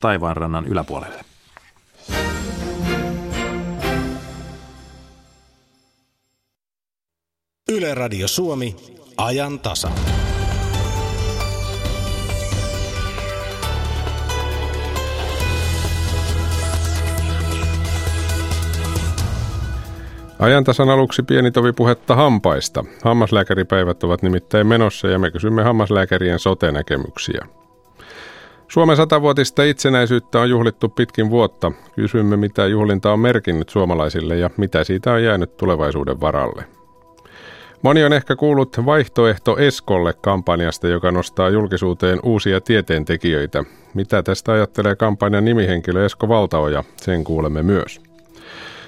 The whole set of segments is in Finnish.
taivaanrannan yläpuolelle. Yle Radio Suomi, ajan tasa. Ajantasan aluksi pieni tovi puhetta hampaista. Hammaslääkäripäivät ovat nimittäin menossa ja me kysymme hammaslääkärien sote-näkemyksiä. Suomen satavuotista itsenäisyyttä on juhlittu pitkin vuotta. Kysymme, mitä juhlinta on merkinnyt suomalaisille ja mitä siitä on jäänyt tulevaisuuden varalle. Moni on ehkä kuullut vaihtoehto Eskolle kampanjasta, joka nostaa julkisuuteen uusia tieteentekijöitä. Mitä tästä ajattelee kampanjan nimihenkilö Esko Valtaoja, sen kuulemme myös.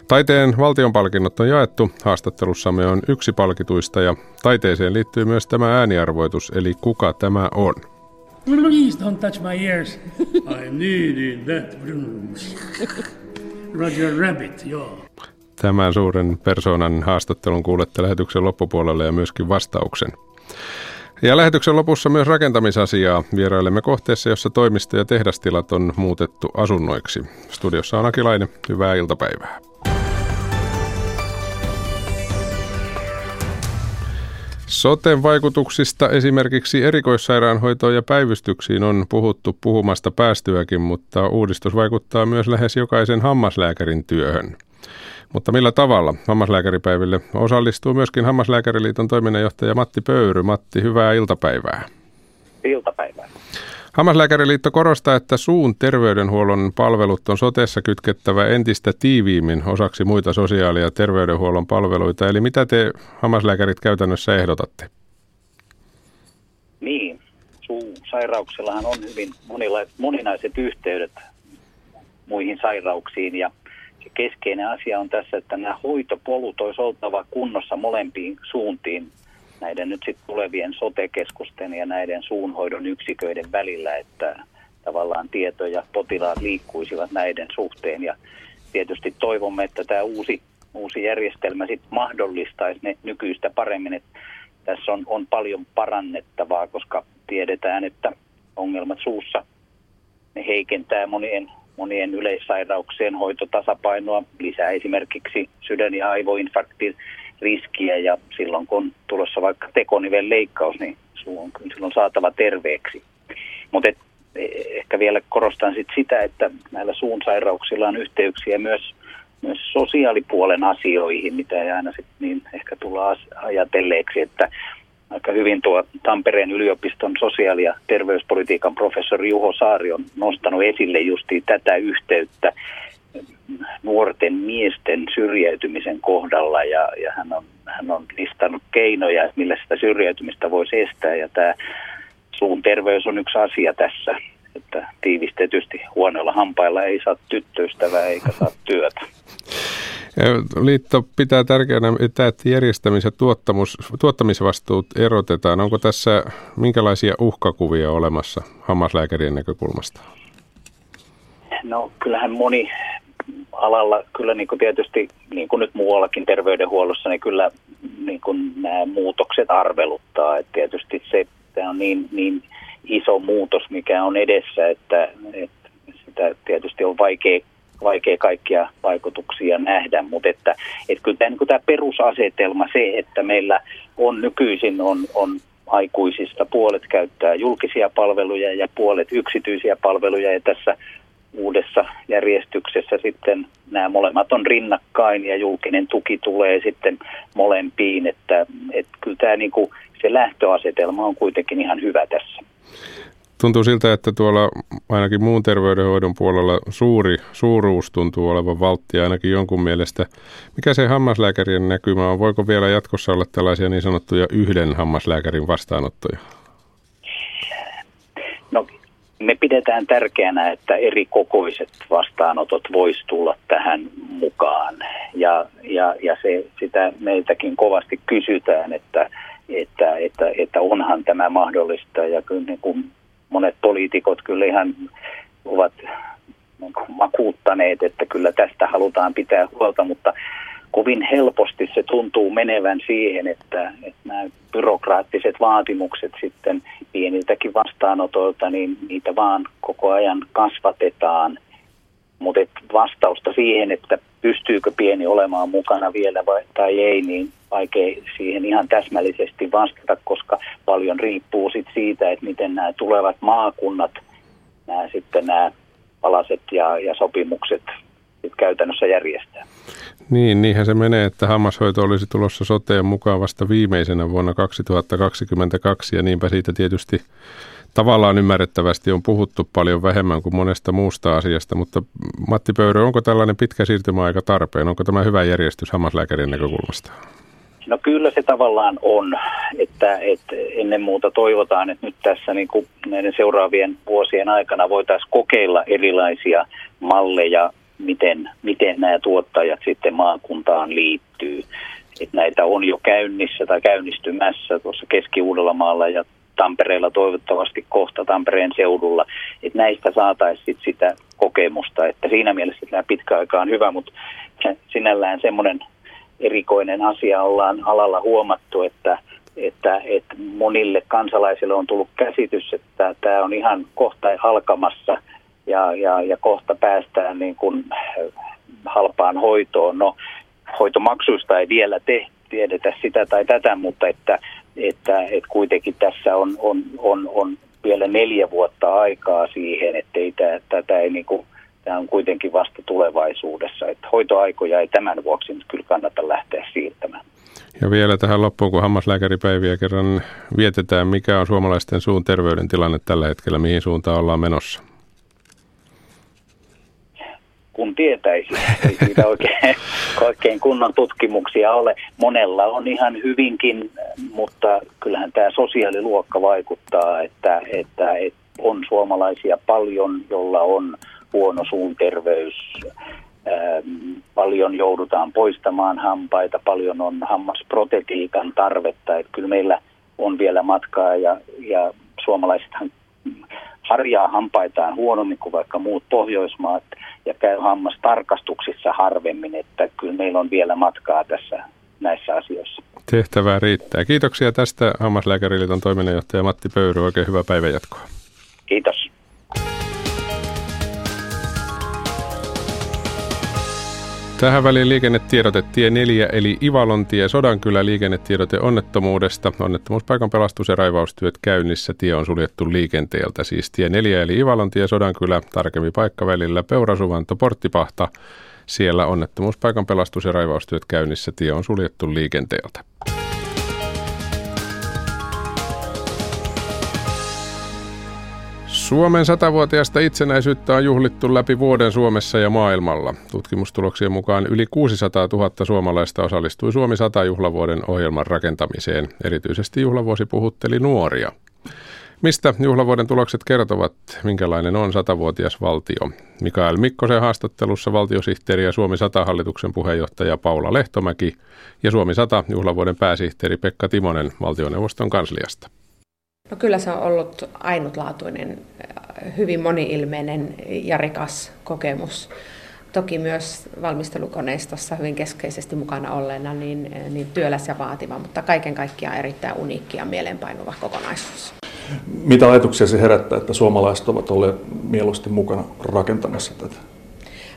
Taiteen valtionpalkinnot on jaettu. Haastattelussamme on yksi palkituista ja taiteeseen liittyy myös tämä ääniarvoitus, eli kuka tämä on. Please don't touch my ears. I needed that Bruce. Roger Rabbit, joo. Tämän suuren persoonan haastattelun kuulette lähetyksen loppupuolelle ja myöskin vastauksen. Ja lähetyksen lopussa myös rakentamisasiaa. Vierailemme kohteessa, jossa toimisto- ja tehdastilat on muutettu asunnoiksi. Studiossa on Akilainen. Hyvää iltapäivää. Soten vaikutuksista esimerkiksi erikoissairaanhoitoon ja päivystyksiin on puhuttu puhumasta päästyäkin, mutta uudistus vaikuttaa myös lähes jokaisen hammaslääkärin työhön. Mutta millä tavalla? Hammaslääkäripäiville osallistuu myöskin Hammaslääkäriliiton toiminnanjohtaja Matti Pöyry. Matti, hyvää iltapäivää. Iltapäivää. Hammaslääkäriliitto korostaa, että suun terveydenhuollon palvelut on sotessa kytkettävä entistä tiiviimmin osaksi muita sosiaali- ja terveydenhuollon palveluita. Eli mitä te hammaslääkärit käytännössä ehdotatte? Niin, suusairauksillahan on hyvin moninaiset yhteydet muihin sairauksiin ja keskeinen asia on tässä, että nämä hoitopolut olisi oltava kunnossa molempiin suuntiin näiden nyt sitten tulevien sotekeskusten ja näiden suunhoidon yksiköiden välillä, että tavallaan tieto ja potilaat liikkuisivat näiden suhteen. Ja tietysti toivomme, että tämä uusi, uusi järjestelmä sitten mahdollistaisi ne nykyistä paremmin. Että tässä on, on paljon parannettavaa, koska tiedetään, että ongelmat suussa ne heikentää monien, monien yleissairauksien hoitotasapainoa, lisää esimerkiksi sydän- ja aivoinfarktin riskiä ja silloin kun tulossa vaikka tekoniven leikkaus, niin on silloin saatava terveeksi. Mutta e, ehkä vielä korostan sit sitä, että näillä suun sairauksilla on yhteyksiä myös, myös sosiaalipuolen asioihin, mitä ei aina sit niin ehkä tulla ajatelleeksi, että aika hyvin tuo Tampereen yliopiston sosiaali- ja terveyspolitiikan professori Juho Saari on nostanut esille justi tätä yhteyttä nuorten miesten syrjäytymisen kohdalla ja, ja hän, on, hän on listannut keinoja, millä sitä syrjäytymistä voisi estää ja tämä suun terveys on yksi asia tässä, että tiivistetysti huonoilla hampailla ei saa tyttöystävää eikä saa työtä. Liitto pitää tärkeänä, että järjestämis- ja tuottamus, tuottamisvastuut erotetaan. Onko tässä minkälaisia uhkakuvia olemassa hammaslääkärien näkökulmasta? No kyllähän moni alalla kyllä niin kuin tietysti, niin kuin nyt muuallakin terveydenhuollossa, niin kyllä niin kuin nämä muutokset arveluttaa. että tietysti se tämä on niin, niin iso muutos, mikä on edessä, että, että sitä tietysti on vaikea, vaikea kaikkia vaikutuksia nähdä, mutta että, että kyllä tämä, niin tämä perusasetelma, se, että meillä on nykyisin on, on aikuisista puolet käyttää julkisia palveluja ja puolet yksityisiä palveluja ja tässä uudessa järjestyksessä sitten nämä molemmat on rinnakkain ja julkinen tuki tulee sitten molempiin, että, että kyllä tämä niin kuin, se lähtöasetelma on kuitenkin ihan hyvä tässä. Tuntuu siltä, että tuolla ainakin muun terveydenhoidon puolella suuri suuruus tuntuu olevan valttia ainakin jonkun mielestä. Mikä se hammaslääkärien näkymä on? Voiko vielä jatkossa olla tällaisia niin sanottuja yhden hammaslääkärin vastaanottoja? Me pidetään tärkeänä, että eri kokoiset vastaanotot voisi tulla tähän mukaan. Ja, ja, ja se, sitä meiltäkin kovasti kysytään, että, että, että, että onhan tämä mahdollista. Ja kyllä niin kuin monet poliitikot kyllä ihan ovat niin makuuttaneet, että kyllä tästä halutaan pitää huolta, mutta kovin helposti se tuntuu menevän siihen, että, että nämä byrokraattiset vaatimukset sitten pieniltäkin vastaanotoilta, niin niitä vaan koko ajan kasvatetaan. Mutta vastausta siihen, että pystyykö pieni olemaan mukana vielä vai, tai ei, niin vaikea siihen ihan täsmällisesti vastata, koska paljon riippuu sit siitä, että miten nämä tulevat maakunnat, nämä sitten nämä palaset ja, ja sopimukset sit käytännössä järjestää. Niin, niinhän se menee, että hammashoito olisi tulossa soteen mukaan vasta viimeisenä vuonna 2022 ja niinpä siitä tietysti tavallaan ymmärrettävästi on puhuttu paljon vähemmän kuin monesta muusta asiasta, mutta Matti Pöyrö, onko tällainen pitkä siirtymäaika tarpeen? Onko tämä hyvä järjestys hammaslääkärin näkökulmasta? No kyllä se tavallaan on, että, että ennen muuta toivotaan, että nyt tässä niin kuin näiden seuraavien vuosien aikana voitaisiin kokeilla erilaisia malleja, miten, miten nämä tuottajat sitten maakuntaan liittyy. Että näitä on jo käynnissä tai käynnistymässä tuossa Keski-Uudellamaalla ja Tampereella toivottavasti kohta Tampereen seudulla, että näistä saataisiin sitä kokemusta, että siinä mielessä tämä pitkä aika on hyvä, mutta sinällään semmoinen erikoinen asia ollaan alalla huomattu, että, että, että monille kansalaisille on tullut käsitys, että tämä on ihan kohta alkamassa ja, ja, ja kohta päästään niin kuin halpaan hoitoon. No, hoitomaksuista ei vielä te, tiedetä sitä tai tätä, mutta että, että, että kuitenkin tässä on, on, on, on vielä neljä vuotta aikaa siihen, että ei tämä, tätä ei niin kuin tämä on kuitenkin vasta tulevaisuudessa. Että hoitoaikoja ei tämän vuoksi nyt kyllä kannata lähteä siirtämään. Ja vielä tähän loppuun, kun hammaslääkäripäiviä kerran vietetään, mikä on suomalaisten suun terveyden tilanne tällä hetkellä, mihin suuntaan ollaan menossa? Kun tietäisi. Ei siitä oikein, oikein kunnon tutkimuksia ole. Monella on ihan hyvinkin, mutta kyllähän tämä sosiaaliluokka vaikuttaa, että, että, että on suomalaisia paljon, jolla on huono suun terveys, ähm, paljon joudutaan poistamaan hampaita, paljon on hammasprotetiikan tarvetta. Että kyllä meillä on vielä matkaa ja, ja suomalaisethan harjaa hampaitaan huonommin kuin vaikka muut Pohjoismaat ja käy hammastarkastuksissa harvemmin, että kyllä meillä on vielä matkaa tässä näissä asioissa. Tehtävää riittää. Kiitoksia tästä Hammaslääkäriliiton toiminnanjohtaja Matti Pöyry. Oikein hyvää päivänjatkoa. Kiitos. Tähän väliin liikennetiedote tie 4 eli Ivalontie Sodankylä liikennetiedote onnettomuudesta. Onnettomuuspaikan pelastus- ja raivaustyöt käynnissä. Tie on suljettu liikenteeltä. Siis tie 4 eli Ivalontie Sodankylä tarkemmin paikkavälillä Peurasuvanto Porttipahta. Siellä onnettomuuspaikan pelastus- ja raivaustyöt käynnissä. Tie on suljettu liikenteeltä. Suomen satavuotiaasta itsenäisyyttä on juhlittu läpi vuoden Suomessa ja maailmalla. Tutkimustuloksien mukaan yli 600 000 suomalaista osallistui Suomi 100 juhlavuoden ohjelman rakentamiseen. Erityisesti juhlavuosi puhutteli nuoria. Mistä juhlavuoden tulokset kertovat, minkälainen on satavuotias valtio? Mikael Mikkosen haastattelussa valtiosihteeri ja Suomi 100 hallituksen puheenjohtaja Paula Lehtomäki ja Suomi 100 juhlavuoden pääsihteeri Pekka Timonen valtioneuvoston kansliasta. No kyllä se on ollut ainutlaatuinen, hyvin moniilmeinen ja rikas kokemus. Toki myös valmistelukoneistossa hyvin keskeisesti mukana olleena niin, niin työläs ja vaativa, mutta kaiken kaikkiaan erittäin uniikki ja mielenpainuva kokonaisuus. Mitä ajatuksia se herättää, että suomalaiset ovat olleet mieluusti mukana rakentamassa tätä?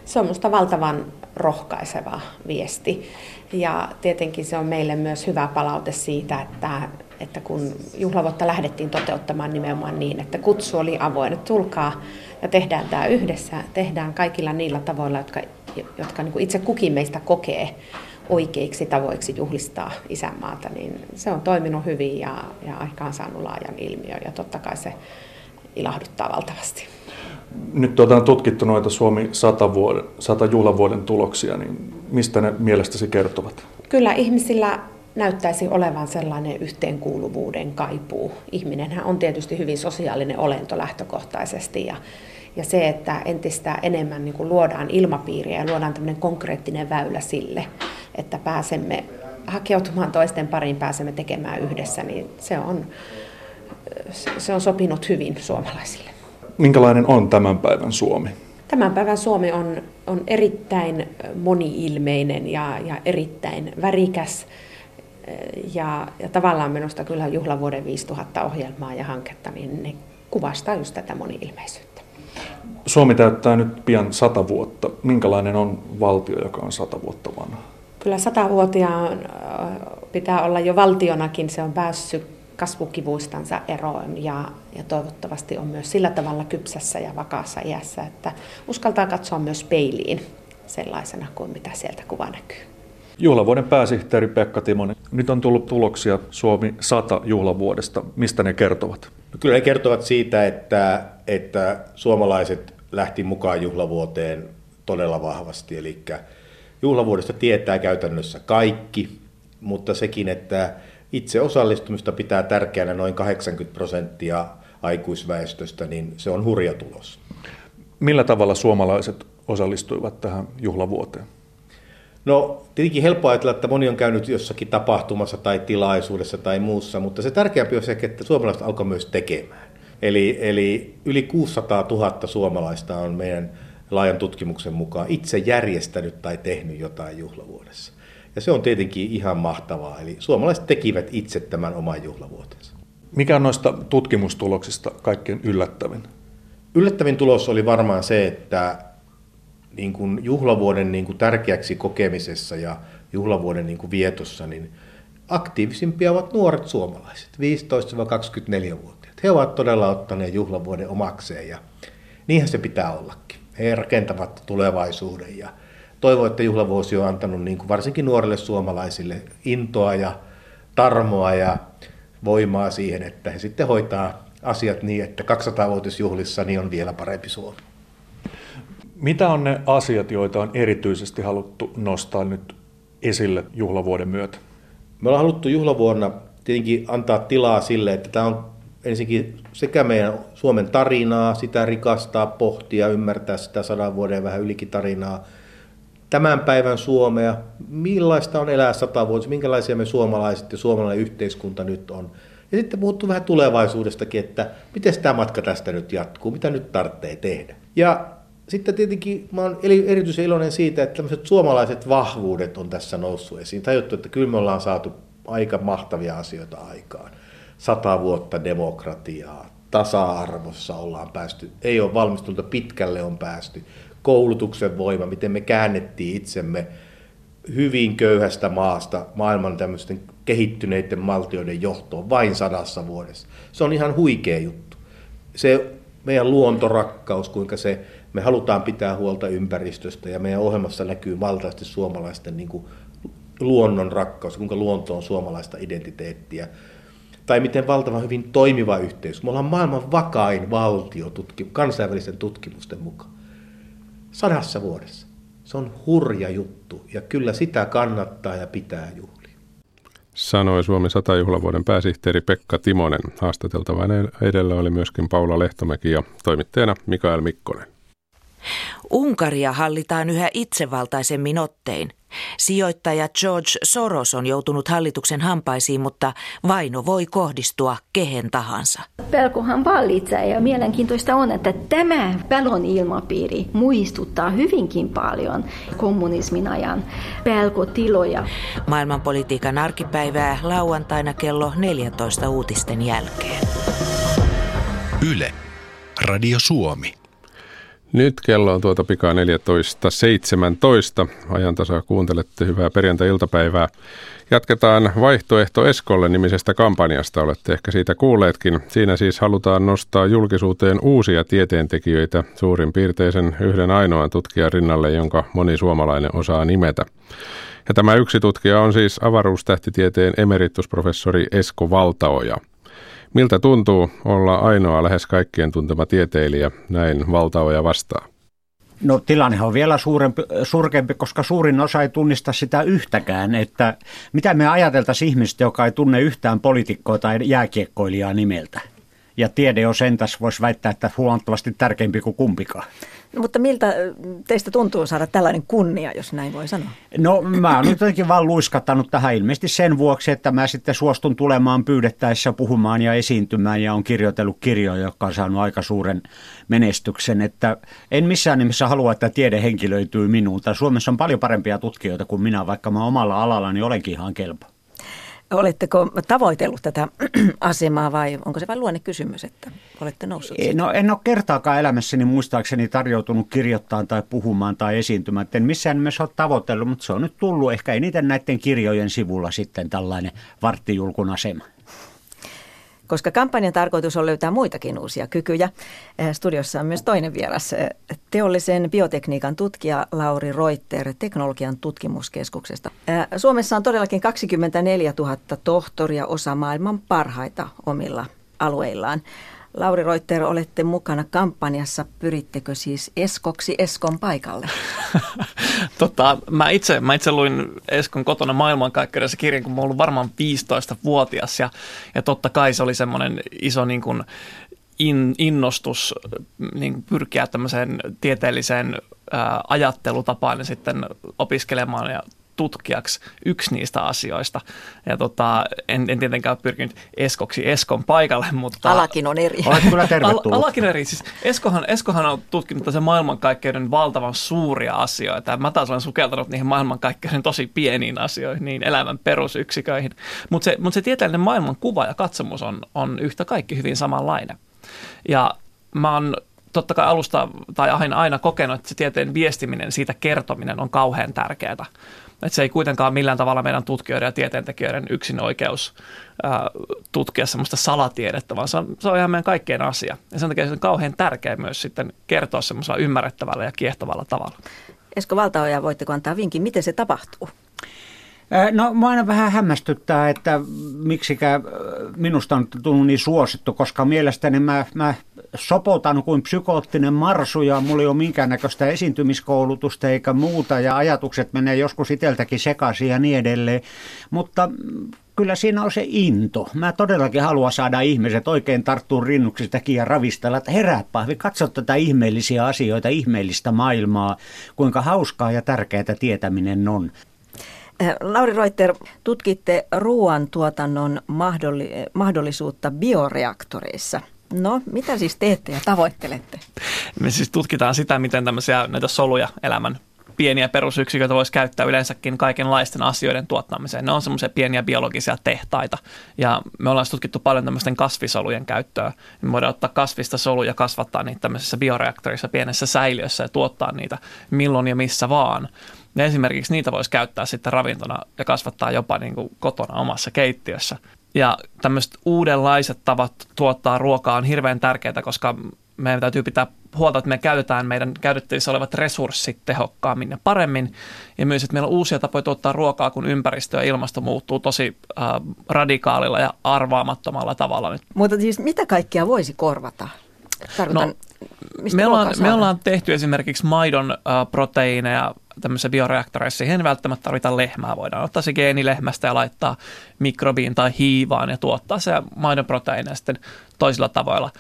Se on minusta valtavan rohkaiseva viesti. Ja tietenkin se on meille myös hyvä palaute siitä, että, että kun juhlavuotta lähdettiin toteuttamaan nimenomaan niin, että kutsu oli avoin, että tulkaa ja tehdään tämä yhdessä, tehdään kaikilla niillä tavoilla, jotka, jotka niin kuin itse kukin meistä kokee oikeiksi tavoiksi juhlistaa isänmaata, niin se on toiminut hyvin ja, ja aikaan saanut laajan ilmiön ja totta kai se ilahduttaa valtavasti. Nyt tuota on tutkittu noita Suomi 100, vuoden, 100 juhlavuoden tuloksia, niin mistä ne mielestäsi kertovat? Kyllä ihmisillä näyttäisi olevan sellainen yhteenkuuluvuuden kaipuu. Ihminenhän on tietysti hyvin sosiaalinen olento lähtökohtaisesti ja, ja se, että entistä enemmän niin kuin luodaan ilmapiiriä ja luodaan tämmöinen konkreettinen väylä sille, että pääsemme hakeutumaan toisten pariin, pääsemme tekemään yhdessä, niin se on, se on sopinut hyvin suomalaisille. Minkälainen on tämän päivän Suomi? Tämän päivän Suomi on, on erittäin moniilmeinen ja, ja erittäin värikäs. Ja, ja tavallaan minusta kyllä juhlavuoden 5000 ohjelmaa ja hanketta, niin ne kuvastaa just tätä moniilmeisyyttä. Suomi täyttää nyt pian sata vuotta. Minkälainen on valtio, joka on sata vuotta vanha? Kyllä satavuotiaan pitää olla jo valtionakin. Se on päässyt kasvukivuistansa eroon ja, ja toivottavasti on myös sillä tavalla kypsässä ja vakaassa iässä, että uskaltaa katsoa myös peiliin sellaisena kuin mitä sieltä kuva näkyy. Juhlavuoden pääsihteeri Pekka Timonen. Nyt on tullut tuloksia Suomi 100 juhlavuodesta. Mistä ne kertovat? No kyllä ne kertovat siitä, että, että suomalaiset lähti mukaan juhlavuoteen todella vahvasti. Eli juhlavuodesta tietää käytännössä kaikki, mutta sekin, että itse osallistumista pitää tärkeänä noin 80 prosenttia aikuisväestöstä, niin se on hurja tulos. Millä tavalla suomalaiset osallistuivat tähän juhlavuoteen? No tietenkin helppo ajatella, että moni on käynyt jossakin tapahtumassa tai tilaisuudessa tai muussa, mutta se tärkeämpi on se, että suomalaiset alkoi myös tekemään. Eli, eli yli 600 000 suomalaista on meidän laajan tutkimuksen mukaan itse järjestänyt tai tehnyt jotain juhlavuodessa. Ja se on tietenkin ihan mahtavaa. Eli suomalaiset tekivät itse tämän oman juhlavuotensa. Mikä on noista tutkimustuloksista kaikkein yllättävin? Yllättävin tulos oli varmaan se, että niin kuin juhlavuoden niin kuin tärkeäksi kokemisessa ja juhlavuoden niin kuin vietossa, niin aktiivisimpia ovat nuoret suomalaiset, 15-24-vuotiaat. He ovat todella ottaneet juhlavuoden omakseen ja niinhän se pitää ollakin. He rakentavat tulevaisuuden ja toivon, että juhlavuosi on antanut niin kuin varsinkin nuorille suomalaisille intoa ja tarmoa ja voimaa siihen, että he sitten hoitaa asiat niin, että 200-vuotisjuhlissa niin on vielä parempi Suomi. Mitä on ne asiat, joita on erityisesti haluttu nostaa nyt esille juhlavuoden myötä? Me ollaan haluttu juhlavuonna tietenkin antaa tilaa sille, että tämä on ensinnäkin sekä meidän Suomen tarinaa, sitä rikastaa, pohtia, ymmärtää sitä sadan vuoden vähän ylikin tarinaa, tämän päivän Suomea, millaista on elää sata vuotta, minkälaisia me suomalaiset ja suomalainen yhteiskunta nyt on. Ja sitten puhuttu vähän tulevaisuudestakin, että miten tämä matka tästä nyt jatkuu, mitä nyt tarvitsee tehdä. Ja sitten tietenkin mä oon erityisen iloinen siitä, että tämmöiset suomalaiset vahvuudet on tässä noussut esiin. Tajuttu, että kyllä me ollaan saatu aika mahtavia asioita aikaan. Sata vuotta demokratiaa, tasa-arvossa ollaan päästy, ei ole valmistunut, pitkälle on päästy. Koulutuksen voima, miten me käännettiin itsemme hyvin köyhästä maasta maailman tämmöisten kehittyneiden valtioiden johtoon vain sadassa vuodessa. Se on ihan huikea juttu. Se meidän luontorakkaus, kuinka se me halutaan pitää huolta ympäristöstä ja meidän ohjelmassa näkyy valtaisesti suomalaisten niin kuin luonnon rakkaus, kuinka luonto on suomalaista identiteettiä. Tai miten valtavan hyvin toimiva yhteys. Me ollaan maailman vakain valtio kansainvälisten tutkimusten mukaan. Sadassa vuodessa. Se on hurja juttu ja kyllä sitä kannattaa ja pitää juhlia. Sanoi Suomen 100 juhlavuoden pääsihteeri Pekka Timonen. Haastateltava edellä oli myöskin Paula Lehtomäki ja toimittajana Mikael Mikkonen. Unkaria hallitaan yhä itsevaltaisemmin ottein. Sijoittaja George Soros on joutunut hallituksen hampaisiin, mutta vaino voi kohdistua kehen tahansa. Pelkohan vallitsee ja mielenkiintoista on, että tämä pelon ilmapiiri muistuttaa hyvinkin paljon kommunismin ajan pelkotiloja. Maailmanpolitiikan arkipäivää lauantaina kello 14 uutisten jälkeen. Yle. Radio Suomi. Nyt kello on tuota pikaa 14.17. Ajantasa kuuntelette hyvää perjantai-iltapäivää. Jatketaan Vaihtoehto Eskolle nimisestä kampanjasta. Olette ehkä siitä kuulleetkin. Siinä siis halutaan nostaa julkisuuteen uusia tieteentekijöitä suurin piirteisen yhden ainoan tutkijan rinnalle, jonka moni suomalainen osaa nimetä. Ja tämä yksi tutkija on siis avaruustähtitieteen emeritusprofessori Esko Valtaoja – Miltä tuntuu olla ainoa lähes kaikkien tuntema tieteilijä näin valtaoja vastaan? No tilanne on vielä suurempi, surkeampi, koska suurin osa ei tunnista sitä yhtäkään, että mitä me ajateltaisiin ihmistä, joka ei tunne yhtään poliitikkoa tai jääkiekkoilijaa nimeltä. Ja tiede on sentäs, voisi väittää, että huomattavasti tärkeämpi kuin kumpikaan. No, mutta miltä teistä tuntuu saada tällainen kunnia, jos näin voi sanoa? No mä oon nyt jotenkin vaan luiskattanut tähän ilmeisesti sen vuoksi, että mä sitten suostun tulemaan pyydettäessä puhumaan ja esiintymään ja on kirjoitellut kirjoja, jotka on saanut aika suuren menestyksen. Että en missään nimessä halua, että tiede henkilöityy minuun. Suomessa on paljon parempia tutkijoita kuin minä, vaikka mä omalla alallani olenkin ihan kelpo. Oletteko tavoitellut tätä asemaa vai onko se vain luonne kysymys, että olette noussut? Siitä? No en ole kertaakaan elämässäni muistaakseni tarjoutunut kirjoittamaan tai puhumaan tai esiintymään. En missään nimessä ole tavoitellut, mutta se on nyt tullut ehkä eniten näiden kirjojen sivulla sitten tällainen varttijulkun asema koska kampanjan tarkoitus on löytää muitakin uusia kykyjä. Eh, studiossa on myös toinen vieras, eh, teollisen biotekniikan tutkija Lauri Reuter Teknologian tutkimuskeskuksesta. Eh, Suomessa on todellakin 24 000 tohtoria, osa maailman parhaita omilla alueillaan. Lauri Reuter, olette mukana kampanjassa. Pyrittekö siis Eskoksi Eskon paikalle? tota, mä, itse, mä itse luin Eskon kotona maailmankaikkeudessa kirjan, kun mä ollut varmaan 15-vuotias. Ja, ja totta kai se oli semmoinen iso niin kuin, in, innostus niin pyrkiä tämmöiseen tieteelliseen ajattelutapaan ja sitten opiskelemaan ja tutkijaksi yksi niistä asioista. Ja tota, en, en tietenkään ole pyrkinyt Eskoksi Eskon paikalle, mutta... Alakin on eri. Olet kyllä tervetullut. Al, alakin on eri. Siis Eskohan, Eskohan on tutkinut sen maailmankaikkeuden valtavan suuria asioita. Mä taas olen sukeltanut niihin maailmankaikkeuden tosi pieniin asioihin, niin elämän perusyksiköihin. Mutta se, mut se tieteellinen maailmankuva ja katsomus on, on yhtä kaikki hyvin samanlainen. Ja mä oon totta kai alusta tai aina, aina kokenut, että se tieteen viestiminen, siitä kertominen on kauhean tärkeää. Että se ei kuitenkaan millään tavalla meidän tutkijoiden ja tieteentekijöiden yksin oikeus ää, tutkia semmoista salatiedettä, vaan se on, se on ihan meidän kaikkien asia. Ja sen takia se on kauhean tärkeää myös sitten kertoa semmoisella ymmärrettävällä ja kiehtovalla tavalla. Esko Valtaoja, voitteko antaa vinkin, miten se tapahtuu? No mä aina vähän hämmästyttää, että miksikä minusta on tullut niin suosittu, koska mielestäni mä, mä sopotan kuin psykoottinen marsu ja mulla ei ole minkäännäköistä esiintymiskoulutusta eikä muuta ja ajatukset menee joskus iteltäkin sekaisin ja niin edelleen. Mutta kyllä siinä on se into. Mä todellakin haluan saada ihmiset oikein tarttua rinnuksistakin ja ravistella, että herää pahvi, katso tätä ihmeellisiä asioita, ihmeellistä maailmaa, kuinka hauskaa ja tärkeää tietäminen on. Äh, Lauri Reuter, tutkitte ruoantuotannon mahdollisuutta bioreaktoreissa. No, mitä siis teette ja tavoittelette? Me siis tutkitaan sitä, miten tämmöisiä näitä soluja elämän pieniä perusyksiköitä voisi käyttää yleensäkin kaikenlaisten asioiden tuottamiseen. Ne on semmoisia pieniä biologisia tehtaita. Ja me ollaan tutkittu paljon tämmöisten kasvisolujen käyttöä. Me voidaan ottaa kasvista soluja, kasvattaa niitä tämmöisessä bioreaktorissa pienessä säiliössä ja tuottaa niitä milloin ja missä vaan. Ja esimerkiksi niitä voisi käyttää sitten ravintona ja kasvattaa jopa niin kuin kotona omassa keittiössä. Ja tämmöiset uudenlaiset tavat tuottaa ruokaa on hirveän tärkeää, koska meidän täytyy pitää huolta, että me käytetään meidän käytettävissä olevat resurssit tehokkaammin ja paremmin. Ja myös, että meillä on uusia tapoja tuottaa ruokaa, kun ympäristö ja ilmasto muuttuu tosi äh, radikaalilla ja arvaamattomalla tavalla nyt. Mutta siis mitä kaikkea voisi korvata? Tarkoitan, no, me, ollaan, me ollaan tehty esimerkiksi maidon äh, proteiineja tämmöisissä bioreaktoreissa. Siihen ei välttämättä tarvita lehmää. Voidaan ottaa se geeni lehmästä ja laittaa mikrobiin tai hiivaan ja tuottaa se maidon proteiineja sitten toisilla tavoilla.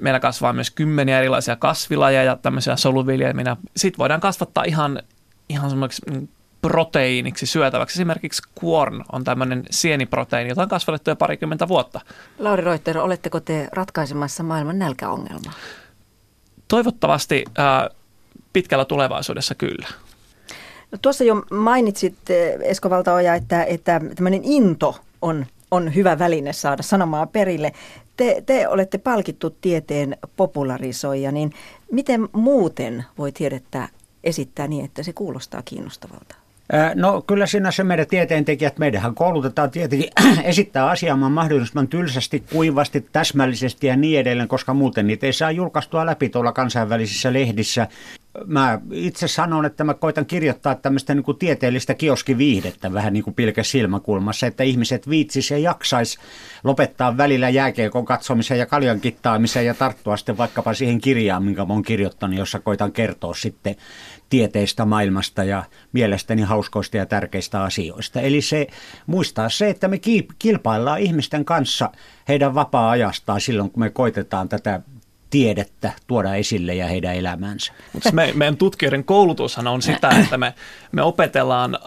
Meillä kasvaa myös kymmeniä erilaisia kasvilajeja, tämmöisiä soluviljelminä. Sitten voidaan kasvattaa ihan, ihan semmoiksi mm, proteiiniksi syötäväksi. Esimerkiksi kuorn on tämmöinen sieniproteiini, jota on kasvatettu jo parikymmentä vuotta. Lauri Reuter, oletteko te ratkaisemassa maailman nälkäongelmaa? Toivottavasti äh, pitkällä tulevaisuudessa kyllä. No, tuossa jo mainitsit, Esko Valtaoja, että, että tämmöinen into on, on hyvä väline saada sanomaa perille. Te, te olette palkittu tieteen popularisoija, niin miten muuten voi tiedettä esittää niin, että se kuulostaa kiinnostavalta? No kyllä siinä se meidän tieteentekijät, meidänhän koulutetaan tietenkin esittää asiaa mahdollisimman tylsästi, kuivasti, täsmällisesti ja niin edelleen, koska muuten niitä ei saa julkaistua läpi tuolla kansainvälisissä lehdissä. mä itse sanon, että mä koitan kirjoittaa tämmöistä niin kuin tieteellistä kioskiviihdettä vähän niin kuin pilkä silmäkulmassa, että ihmiset viitsis ja jaksais lopettaa välillä jääkeekon katsomisen ja kaljan kittaamisen ja tarttua sitten vaikkapa siihen kirjaan, minkä mä oon kirjoittanut, jossa koitan kertoa sitten tieteistä maailmasta ja mielestäni hauskoista ja tärkeistä asioista. Eli se muistaa se, että me kilpaillaan ihmisten kanssa heidän vapaa-ajastaan silloin, kun me koitetaan tätä tiedettä tuoda esille ja heidän elämänsä. Mutta me, meidän tutkijoiden koulutushan on sitä, että me, me opetellaan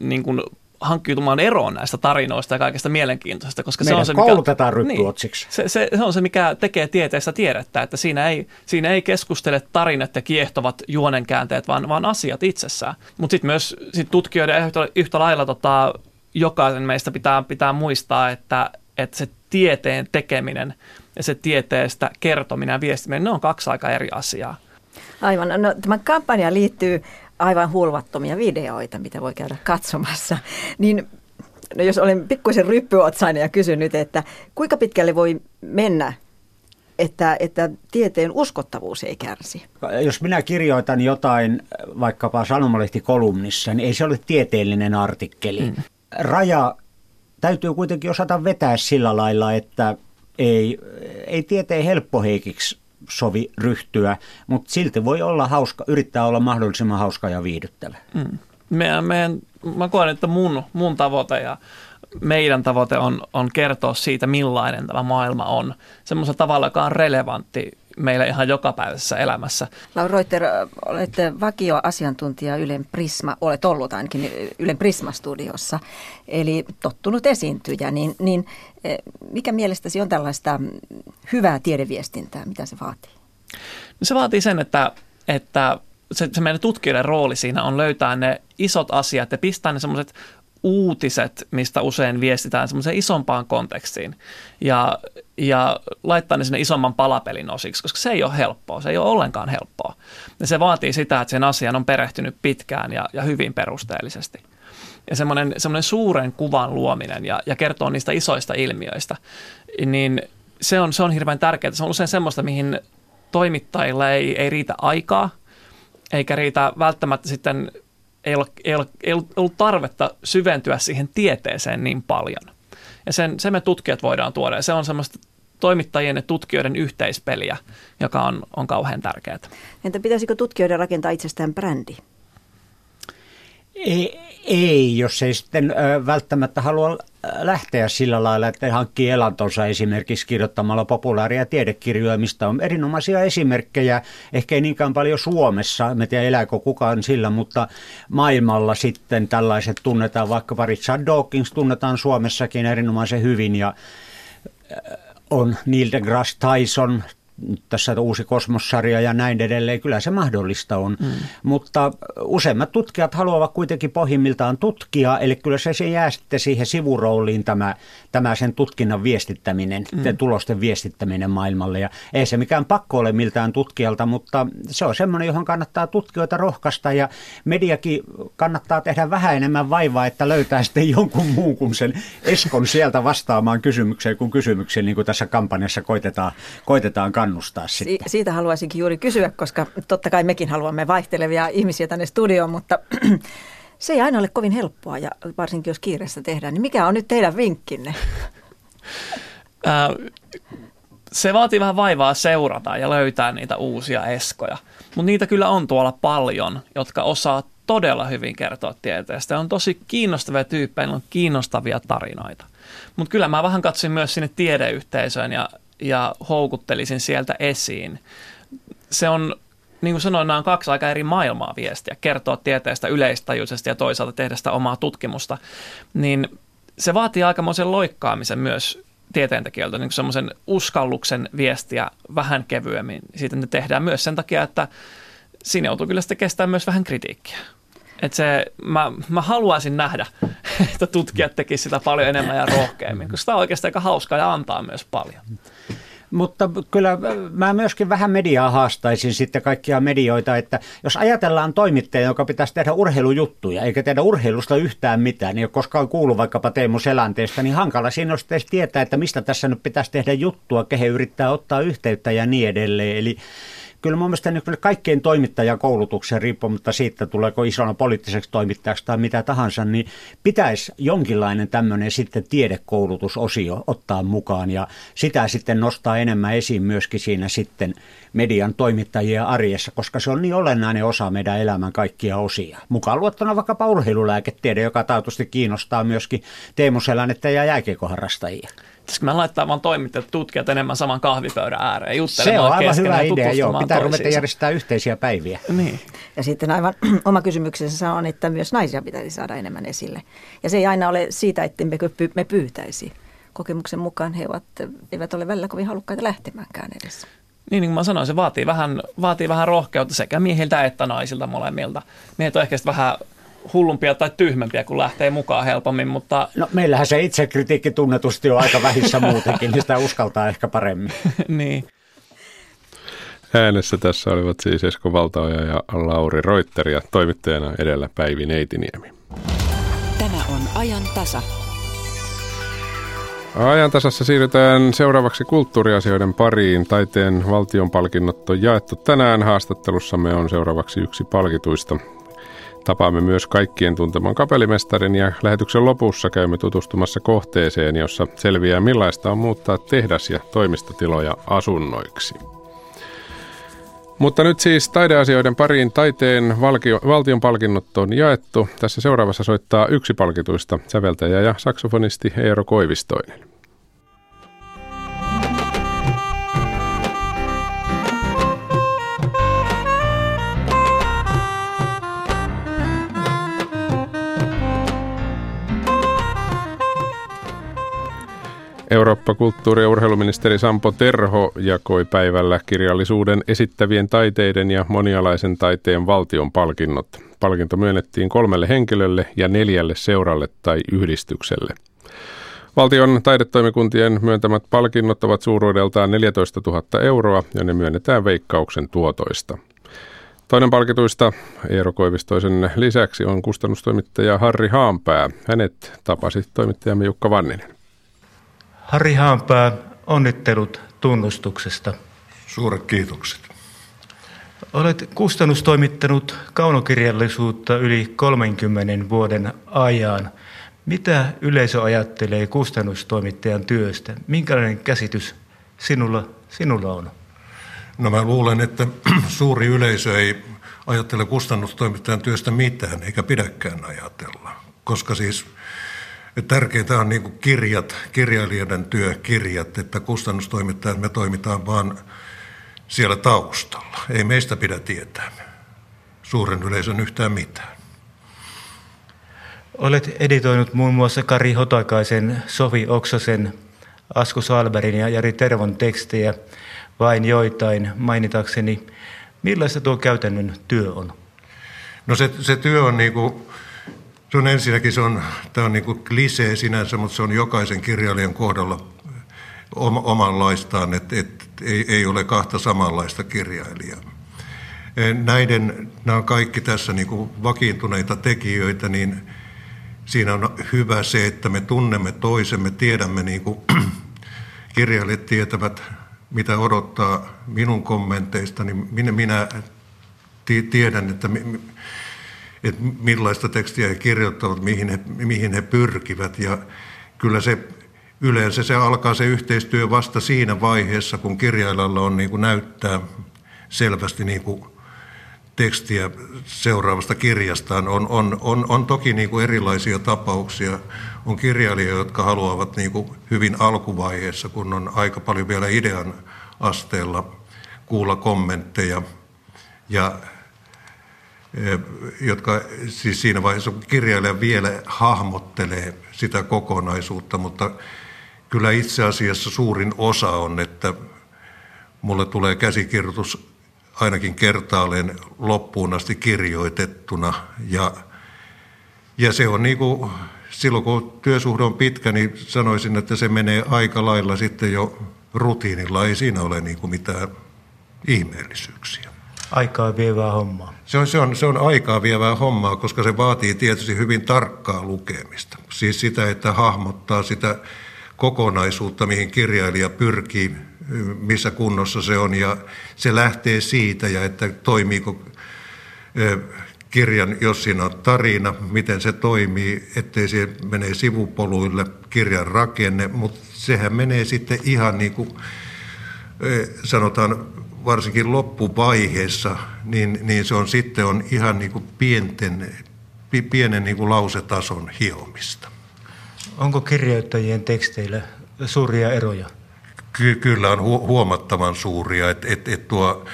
niin kuin hankkiutumaan eroon näistä tarinoista ja kaikesta mielenkiintoista. Koska se on se, mikä, koulutetaan niin, se, se, se on se, mikä tekee tieteestä tiedettä, että siinä ei, siinä ei keskustele tarinat ja kiehtovat juonenkäänteet, vaan, vaan asiat itsessään. Mutta sitten myös sit tutkijoiden yhtä, yhtä lailla tota, jokaisen meistä pitää, pitää muistaa, että, että se tieteen tekeminen ja se tieteestä kertominen ja viestiminen, ne on kaksi aika eri asiaa. Aivan. No, tämä kampanja liittyy aivan hulvattomia videoita, mitä voi käydä katsomassa. Niin no jos olen pikkuisen ryppyotsainen ja kysyn nyt, että kuinka pitkälle voi mennä että, että tieteen uskottavuus ei kärsi. Jos minä kirjoitan jotain vaikkapa sanomalehtikolumnissa, niin ei se ole tieteellinen artikkeli. Mm. Raja täytyy kuitenkin osata vetää sillä lailla, että ei, ei tieteen helppoheikiksi sovi ryhtyä, mutta silti voi olla hauska, yrittää olla mahdollisimman hauska ja viihdyttävä. Mm. Meidän, mä koen, että mun, mun tavoite ja meidän tavoite on, on kertoa siitä, millainen tämä maailma on. Semmoisella tavalla, joka on relevantti meillä ihan jokapäiväisessä elämässä. Laura Reuter, olette vakioasiantuntija Ylen Prisma, olet ollut ainakin Ylen Prisma-studiossa, eli tottunut esiintyjä, niin, niin eh, mikä mielestäsi on tällaista hyvää tiedeviestintää, mitä se vaatii? No se vaatii sen, että, että se, se meidän tutkijoiden rooli siinä on löytää ne isot asiat ja pistää ne semmoiset uutiset, mistä usein viestitään semmoiseen isompaan kontekstiin ja, ja laittaa ne sinne isomman palapelin osiksi, koska se ei ole helppoa, se ei ole ollenkaan helppoa. Ja se vaatii sitä, että sen asian on perehtynyt pitkään ja, ja hyvin perusteellisesti. Ja semmoinen, semmoinen suuren kuvan luominen ja, ja kertoo niistä isoista ilmiöistä, niin se on, se on hirveän tärkeää. Se on usein semmoista, mihin toimittajilla ei, ei riitä aikaa, eikä riitä välttämättä sitten ei, ole, ei, ole, ei ollut tarvetta syventyä siihen tieteeseen niin paljon. Ja sen, sen me tutkijat voidaan tuoda ja se on semmoista toimittajien ja tutkijoiden yhteispeliä, joka on, on kauhean tärkeää. Entä pitäisikö tutkijoiden rakentaa itsestään brändi? Ei, ei, jos ei sitten ö, välttämättä halua lähteä sillä lailla, että hankkii elantonsa esimerkiksi kirjoittamalla populaaria tiedekirjoja, mistä on erinomaisia esimerkkejä, ehkä ei niinkään paljon Suomessa, me tiedä elääkö kukaan sillä, mutta maailmalla sitten tällaiset tunnetaan, vaikka Richard Dawkins tunnetaan Suomessakin erinomaisen hyvin ja on Neil deGrasse Tyson, tässä uusi kosmossarja ja näin edelleen, kyllä se mahdollista on. Mm. Mutta useimmat tutkijat haluavat kuitenkin pohjimmiltaan tutkia, eli kyllä se, se jää sitten siihen sivurooliin tämä, tämä sen tutkinnan viestittäminen, mm. tulosten viestittäminen maailmalle. Ja ei se mikään pakko ole miltään tutkijalta, mutta se on semmoinen, johon kannattaa tutkijoita rohkaista ja mediakin kannattaa tehdä vähän enemmän vaivaa, että löytää sitten jonkun muun kuin sen Eskon sieltä vastaamaan kysymykseen kuin kysymykseen, niin kuin tässä kampanjassa koitetaan, koitetaan kannustaa sitten. Si- siitä haluaisinkin juuri kysyä, koska totta kai mekin haluamme vaihtelevia ihmisiä tänne studioon, mutta se ei aina ole kovin helppoa ja varsinkin jos kiireessä tehdään. Niin mikä on nyt teidän vinkkinne? se vaatii vähän vaivaa seurata ja löytää niitä uusia eskoja. Mutta niitä kyllä on tuolla paljon, jotka osaa todella hyvin kertoa tieteestä. On tosi kiinnostavia tyyppejä, on kiinnostavia tarinoita. Mutta kyllä mä vähän katsin myös sinne tiedeyhteisöön ja ja houkuttelisin sieltä esiin. Se on, niin kuin sanoin, nämä on kaksi aika eri maailmaa viestiä, kertoa tieteestä yleistajuisesti ja toisaalta tehdä sitä omaa tutkimusta, niin se vaatii aikamoisen loikkaamisen myös tieteentekijöiltä, niin semmoisen uskalluksen viestiä vähän kevyemmin. Siitä ne tehdään myös sen takia, että siinä joutuu kyllä sitten kestämään myös vähän kritiikkiä. Että se, mä, mä haluaisin nähdä, että tutkijat tekisivät sitä paljon enemmän ja rohkeammin, koska sitä on oikeastaan aika hauskaa ja antaa myös paljon. Mutta kyllä mä myöskin vähän mediaa haastaisin sitten kaikkia medioita, että jos ajatellaan toimittaja, joka pitäisi tehdä urheilujuttuja, eikä tehdä urheilusta yhtään mitään, niin ei ole koskaan kuullut vaikkapa Teemu Selänteestä, niin hankala siinä olisi tietää, että mistä tässä nyt pitäisi tehdä juttua, kehen yrittää ottaa yhteyttä ja niin edelleen. Eli kyllä mun mielestä niin kaikkein toimittajakoulutuksen riippumatta siitä, tuleeko isona poliittiseksi toimittajaksi tai mitä tahansa, niin pitäisi jonkinlainen tämmöinen sitten tiedekoulutusosio ottaa mukaan ja sitä sitten nostaa enemmän esiin myöskin siinä sitten median toimittajien arjessa, koska se on niin olennainen osa meidän elämän kaikkia osia. Mukaan luottuna vaikka urheilulääketiede, joka taatusti kiinnostaa myöskin Teemu Selänettä ja jääkiekoharrastajia. Pitäisikö me laittaa vaan toimittajat, tutkijat enemmän saman kahvipöydän ääreen juttelemaan Se on aivan hyvä idea, joo. Pitää ruveta järjestää yhteisiä päiviä. Niin. Ja sitten aivan oma kysymyksensä on, että myös naisia pitäisi saada enemmän esille. Ja se ei aina ole siitä, että me, me pyytäisi. Kokemuksen mukaan he ovat, eivät ole välillä kovin halukkaita lähtemäänkään edessä. Niin, niin kuin mä sanoin, se vaatii vähän, vaatii vähän rohkeutta sekä miehiltä että naisilta molemmilta. Miehet on ehkä vähän hullumpia tai tyhmempiä, kun lähtee mukaan helpommin, mutta... No meillähän se itsekritiikki tunnetusti on aika vähissä muutenkin, niin sitä uskaltaa ehkä paremmin. niin. Äänessä tässä olivat siis Esko Valtaoja ja Lauri Reuter ja toimittajana edellä Päivi Neitiniemi. Tämä on ajan tasa. Ajan tasassa siirrytään seuraavaksi kulttuuriasioiden pariin. Taiteen valtionpalkinnot on jaettu tänään. Haastattelussamme on seuraavaksi yksi palkituista. Tapaamme myös kaikkien tunteman kapellimestarin ja lähetyksen lopussa käymme tutustumassa kohteeseen, jossa selviää millaista on muuttaa tehdas- ja toimistotiloja asunnoiksi. Mutta nyt siis taideasioiden pariin taiteen valkio, valtion palkinnot on jaettu. Tässä seuraavassa soittaa yksi palkituista säveltäjä ja saksofonisti Eero Koivistoinen. Eurooppa-kulttuuri- ja urheiluministeri Sampo Terho jakoi päivällä kirjallisuuden esittävien taiteiden ja monialaisen taiteen valtion palkinnot. Palkinto myönnettiin kolmelle henkilölle ja neljälle seuralle tai yhdistykselle. Valtion taidetoimikuntien myöntämät palkinnot ovat suuruudeltaan 14 000 euroa ja ne myönnetään veikkauksen tuotoista. Toinen palkituista Eero Koivistoisen lisäksi on kustannustoimittaja Harri Haanpää. Hänet tapasi toimittajamme Jukka Vanninen. Harri Haanpää, onnittelut tunnustuksesta. Suuret kiitokset. Olet kustannustoimittanut kaunokirjallisuutta yli 30 vuoden ajan. Mitä yleisö ajattelee kustannustoimittajan työstä? Minkälainen käsitys sinulla, sinulla on? No mä luulen, että suuri yleisö ei ajattele kustannustoimittajan työstä mitään, eikä pidäkään ajatella. Koska siis tärkeintä on niin kirjat, kirjailijoiden työ, kirjat, että kustannustoimittajat me toimitaan vaan siellä taustalla. Ei meistä pidä tietää suuren yleisön yhtään mitään. Olet editoinut muun muassa Kari Hotakaisen, Sofi Oksasen, Asko Salberin ja Jari Tervon tekstejä, vain joitain mainitakseni. Millaista tuo käytännön työ on? No se, se työ on niin kuin se on ensinnäkin, se on, tämä on niin kuin klisee sinänsä, mutta se on jokaisen kirjailijan kohdalla omanlaistaan, että, että ei, ei ole kahta samanlaista kirjailijaa. E, näiden, nämä on kaikki tässä niin kuin vakiintuneita tekijöitä, niin siinä on hyvä se, että me tunnemme toisemme, tiedämme, niin kuin kirjailijat tietävät, mitä odottaa minun kommenteista, niin minä, minä tiedän, että että millaista tekstiä he kirjoittavat, mihin he, mihin he pyrkivät. Ja kyllä se yleensä se alkaa se yhteistyö vasta siinä vaiheessa, kun kirjailijalla on niin kuin näyttää selvästi niin kuin tekstiä seuraavasta kirjastaan. On, on, on, on toki niin kuin erilaisia tapauksia. On kirjailijoita, jotka haluavat niin kuin hyvin alkuvaiheessa, kun on aika paljon vielä idean asteella, kuulla kommentteja. Ja jotka siis siinä vaiheessa kirjailija vielä hahmottelee sitä kokonaisuutta, mutta kyllä itse asiassa suurin osa on, että mulle tulee käsikirjoitus ainakin kertaalleen loppuun asti kirjoitettuna ja, ja se on niin kuin, silloin kun työsuhde on pitkä, niin sanoisin, että se menee aika lailla sitten jo rutiinilla, ei siinä ole niin kuin mitään ihmeellisyyksiä. Aikaa vievää hommaa. Se on, se, on, se on aikaa vievää hommaa, koska se vaatii tietysti hyvin tarkkaa lukemista. Siis sitä, että hahmottaa sitä kokonaisuutta, mihin kirjailija pyrkii missä kunnossa se on ja se lähtee siitä ja että toimiiko kirjan, jos siinä on tarina, miten se toimii, ettei se mene sivupoluille, kirjan rakenne, mutta sehän menee sitten ihan niin kuin sanotaan varsinkin loppuvaiheessa, niin, niin se on sitten on ihan niin kuin pienten, pienen niin kuin lausetason hiomista. Onko kirjoittajien teksteillä suuria eroja? Ky- kyllä on hu- huomattavan suuria. Et, et, et tuo,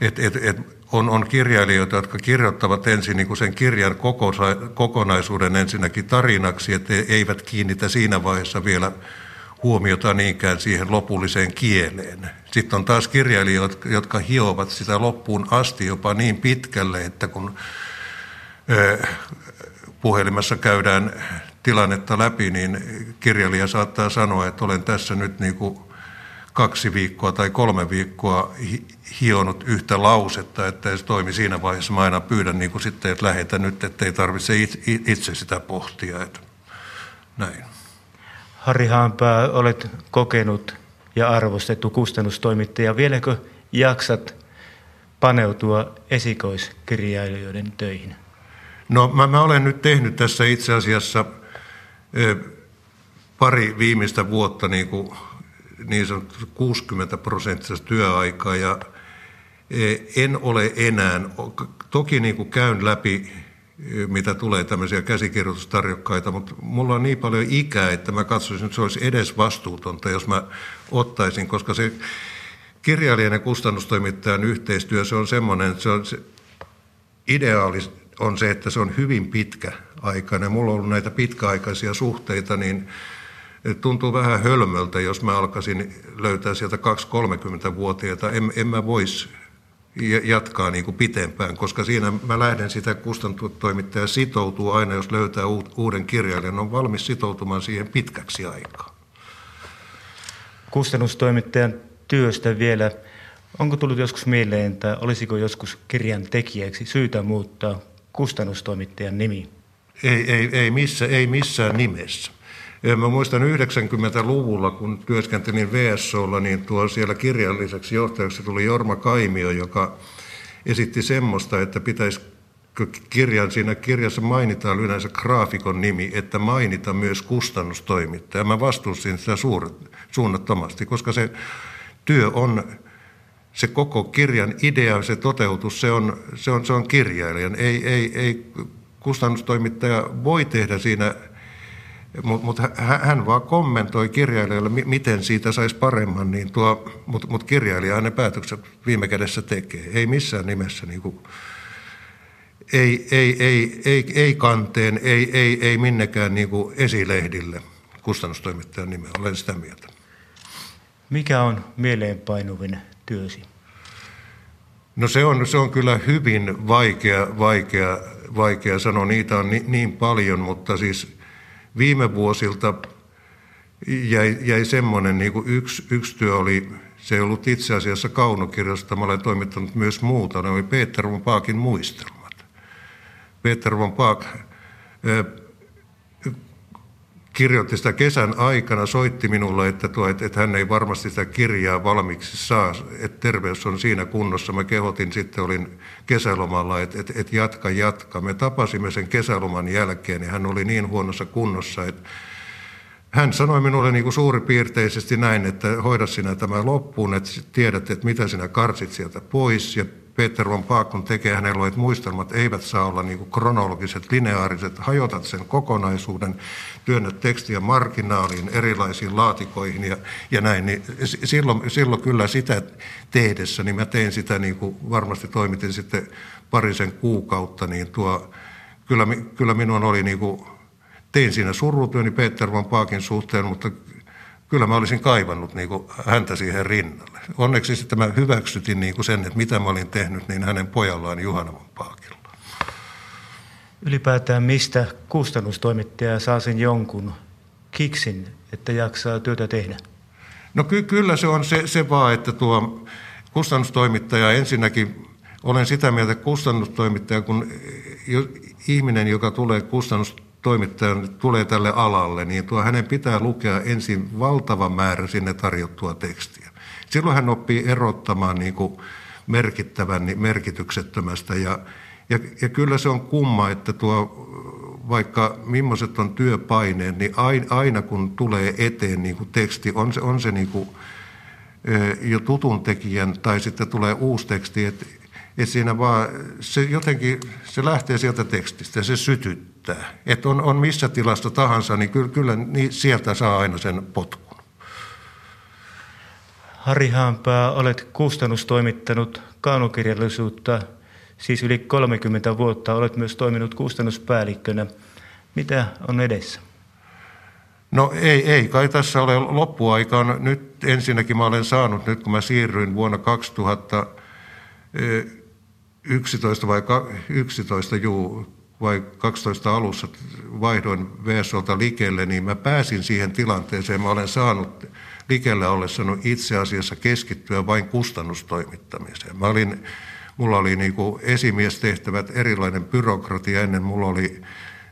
et, et, et on, on kirjailijoita, jotka kirjoittavat ensin niin kuin sen kirjan koko, kokonaisuuden ensinnäkin tarinaksi, että eivät kiinnitä siinä vaiheessa vielä huomiota niinkään siihen lopulliseen kieleen. Sitten on taas kirjailijoita, jotka hiovat sitä loppuun asti jopa niin pitkälle, että kun puhelimessa käydään tilannetta läpi, niin kirjailija saattaa sanoa, että olen tässä nyt niin kuin kaksi viikkoa tai kolme viikkoa hionut yhtä lausetta, että se toimi siinä vaiheessa. Mä aina pyydän niin kuin sitten, että lähetä nyt, että ei tarvitse itse sitä pohtia. Että näin. Harri Haanpää, olet kokenut ja arvostettu kustannustoimittaja. Vieläkö jaksat paneutua esikoiskirjailijoiden töihin? No mä, mä olen nyt tehnyt tässä itse asiassa ö, pari viimeistä vuotta niin, kuin, niin sanottu 60 prosenttista työaikaa ja en ole enää, toki niin kuin käyn läpi mitä tulee tämmöisiä käsikirjoitustarjokkaita, mutta mulla on niin paljon ikää, että mä katsoisin, että se olisi edes vastuutonta, jos mä ottaisin, koska se kirjailijan ja kustannustoimittajan yhteistyö, se on semmoinen, että se on se ideaali on se, että se on hyvin pitkä aikainen. Mulla on ollut näitä pitkäaikaisia suhteita, niin tuntuu vähän hölmöltä, jos mä alkaisin löytää sieltä 2-30-vuotiaita. En, en mä voisi jatkaa niin kuin pitempään, koska siinä mä lähden sitä kustantoimittaja sitoutuu aina, jos löytää uuden kirjailijan, on valmis sitoutumaan siihen pitkäksi aikaa. Kustannustoimittajan työstä vielä. Onko tullut joskus mieleen, että olisiko joskus kirjan tekijäksi syytä muuttaa kustannustoimittajan nimi? Ei, ei, ei, missä, ei missään nimessä. Mä muistan 90-luvulla, kun työskentelin VSOlla, niin tuo siellä kirjalliseksi johtajaksi tuli Jorma Kaimio, joka esitti semmoista, että pitäisi kirjan, siinä kirjassa mainitaan yleensä graafikon nimi, että mainita myös kustannustoimittaja. Mä vastustin sitä suuret, suunnattomasti, koska se työ on, se koko kirjan idea, se toteutus, se on, se on, se on kirjailijan. Ei, ei, ei kustannustoimittaja voi tehdä siinä mutta mut hän vaan kommentoi kirjailijalle, miten siitä saisi paremman, niin tuo, mutta mut kirjailija ne päätökset viime kädessä tekee. Ei missään nimessä niin kuin, ei, ei, ei, ei, ei kanteen, ei, ei, ei minnekään niin kuin esilehdille kustannustoimittajan nimeä. Olen sitä mieltä. Mikä on mieleenpainuvin työsi? No se on, se on kyllä hyvin vaikea, vaikea, vaikea sanoa. Niitä on niin, niin paljon, mutta siis – viime vuosilta jäi, jäi semmoinen, niin kuin yksi, yksi työ oli, se ei ollut itse asiassa kaunokirjasta, mä olen toimittanut myös muuta, ne oli Peter von Paakin muistelmat. Peter von Paak kirjoitti sitä kesän aikana, soitti minulle, että, tuo, että, että hän ei varmasti sitä kirjaa valmiiksi saa, että terveys on siinä kunnossa. Mä kehotin sitten, olin kesälomalla, että, että, että jatka, jatka. Me tapasimme sen kesäloman jälkeen ja hän oli niin huonossa kunnossa, että hän sanoi minulle niin kuin suuripiirteisesti näin, että hoida sinä tämä loppuun, että tiedät, että mitä sinä karsit sieltä pois ja Peter von Paakun tekee hänellä, että muistelmat eivät saa olla niin kronologiset, lineaariset, hajotat sen kokonaisuuden, työnnät tekstiä marginaaliin, erilaisiin laatikoihin ja, ja näin, niin silloin, silloin kyllä sitä tehdessä, niin mä tein sitä niin kuin varmasti toimitin sitten parisen kuukautta, niin tuo, kyllä, kyllä minun oli niin kuin, tein siinä surutyöni Peter von Paakin suhteen, mutta kyllä mä olisin kaivannut niin kuin häntä siihen rinnalle. Onneksi sitten mä hyväksytin niin kuin sen, että mitä mä olin tehnyt, niin hänen pojallaan Juhana von Paakilla. Ylipäätään mistä kustannustoimittaja saa sen jonkun kiksin, että jaksaa työtä tehdä? No ky- kyllä se on se, se vaan, että tuo kustannustoimittaja ensinnäkin, olen sitä mieltä, että kustannustoimittaja, kun ihminen, joka tulee kustannustoimittaja, toimittajan tulee tälle alalle, niin tuo hänen pitää lukea ensin valtava määrä sinne tarjottua tekstiä. Silloin hän oppii erottamaan niin kuin merkittävän niin merkityksettömästä ja, ja, ja kyllä se on kumma, että tuo vaikka millaiset on työpaineet, niin aina kun tulee eteen niin kuin teksti, on se, on se niin kuin, jo tutun tekijän tai sitten tulee uusi teksti, että että siinä vaan, se jotenkin, se lähtee sieltä tekstistä ja se sytyttää. Että on, on missä tilasta tahansa, niin kyllä, kyllä niin sieltä saa aina sen potkun. Harri Haanpää, olet kustannustoimittanut kaunokirjallisuutta siis yli 30 vuotta. Olet myös toiminut kustannuspäällikkönä. Mitä on edessä? No ei, ei kai tässä ole loppuaikaan. Nyt ensinnäkin mä olen saanut, nyt kun mä siirryin vuonna 2011 vai 11 juu, vai 12 alussa vaihdoin VSOlta likelle, niin mä pääsin siihen tilanteeseen. Mä olen saanut likellä ollessani itse asiassa keskittyä vain kustannustoimittamiseen. Mä olin Mulla oli niin kuin esimiestehtävät, erilainen byrokratia ennen. Mulla oli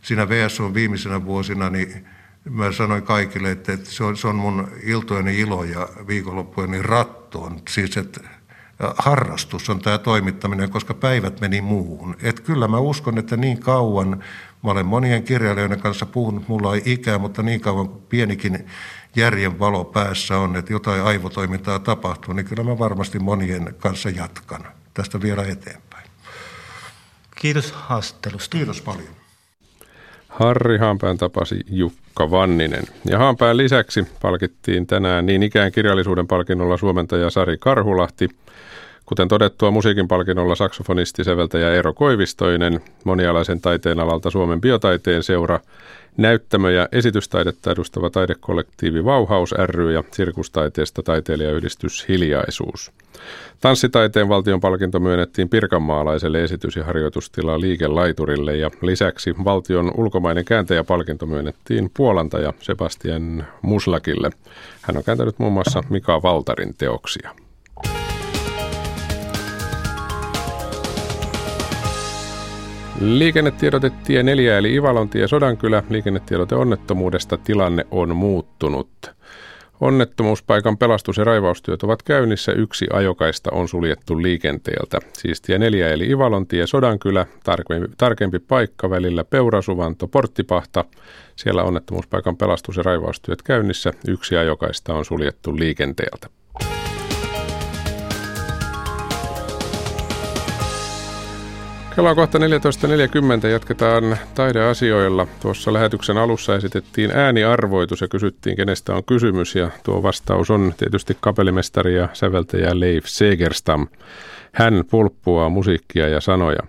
siinä VSO viimeisenä vuosina, niin mä sanoin kaikille, että, se, on, se on mun iltojeni ilo ja viikonloppujeni rattoon. Siis, että harrastus on tämä toimittaminen, koska päivät meni muuhun. Et kyllä mä uskon, että niin kauan, mä olen monien kirjailijoiden kanssa puhunut, mulla ei ikää, mutta niin kauan kuin pienikin järjen valo päässä on, että jotain aivotoimintaa tapahtuu, niin kyllä mä varmasti monien kanssa jatkan tästä vielä eteenpäin. Kiitos haastattelusta. Kiitos paljon. Harri Haanpään tapasi Jukka Vanninen. Ja Haanpään lisäksi palkittiin tänään niin ikään kirjallisuuden palkinnolla suomentaja Sari Karhulahti, kuten todettua musiikin palkinnolla saksofonisti, säveltäjä Eero Koivistoinen, monialaisen taiteen alalta Suomen biotaiteen seura, näyttämö- ja esitystaidetta edustava taidekollektiivi Vauhaus ry ja sirkustaiteesta taiteilijayhdistys Hiljaisuus. Tanssitaiteen valtion palkinto myönnettiin pirkanmaalaiselle esitys- ja harjoitustila liikelaiturille ja lisäksi valtion ulkomainen kääntäjäpalkinto myönnettiin puolantaja Sebastian Muslakille. Hän on kääntänyt muun muassa Mika Valtarin teoksia. Liikennetiedotettie 4 eli Ivalontie Sodankylä. Liikennetiedote onnettomuudesta tilanne on muuttunut. Onnettomuuspaikan pelastus- ja raivaustyöt ovat käynnissä. Yksi ajokaista on suljettu liikenteeltä. Siis tie 4 eli Ivalontie Sodankylä, tarkempi, tarkempi paikka välillä Peurasuvanto, Porttipahta. Siellä onnettomuuspaikan pelastus- ja raivaustyöt käynnissä. Yksi ajokaista on suljettu liikenteeltä. Kello on kohta 14.40. Jatketaan taideasioilla. Tuossa lähetyksen alussa esitettiin ääniarvoitus ja kysyttiin, kenestä on kysymys. Ja tuo vastaus on tietysti kapelimestari ja säveltäjä Leif Segerstam. Hän pulppua musiikkia ja sanoja.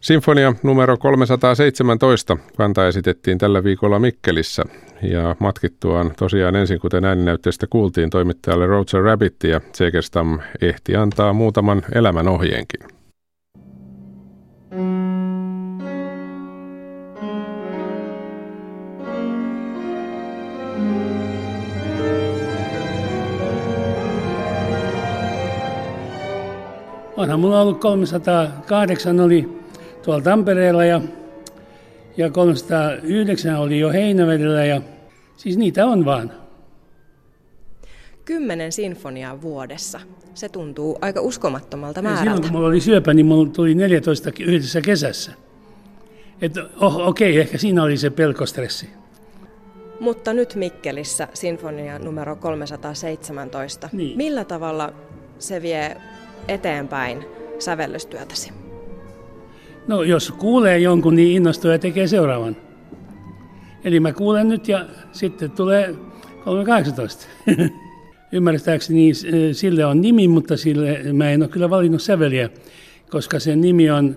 Sinfonia numero 317 kanta esitettiin tällä viikolla Mikkelissä ja matkittuaan tosiaan ensin, kuten ääninäytteestä kuultiin, toimittajalle Roger Rabbit ja Segerstam ehti antaa muutaman elämän ohjeenkin. Onhan mulla ollut 308 oli tuolla Tampereella ja, ja 309 oli jo Heinävedellä ja siis niitä on vaan. Kymmenen sinfoniaa vuodessa. Se tuntuu aika uskomattomalta määrältä. Ja silloin kun mulla oli syöpä, niin mulla tuli 14 yhdessä kesässä. Että oh, okei, okay, ehkä siinä oli se pelkostressi. Mutta nyt Mikkelissä sinfonia numero 317. Niin. Millä tavalla se vie eteenpäin sävellystyötäsi? No jos kuulee jonkun, niin innostuu ja tekee seuraavan. Eli mä kuulen nyt ja sitten tulee 318. Ymmärtääkseni niin, sille on nimi, mutta sille mä en ole kyllä valinnut säveliä, koska sen nimi on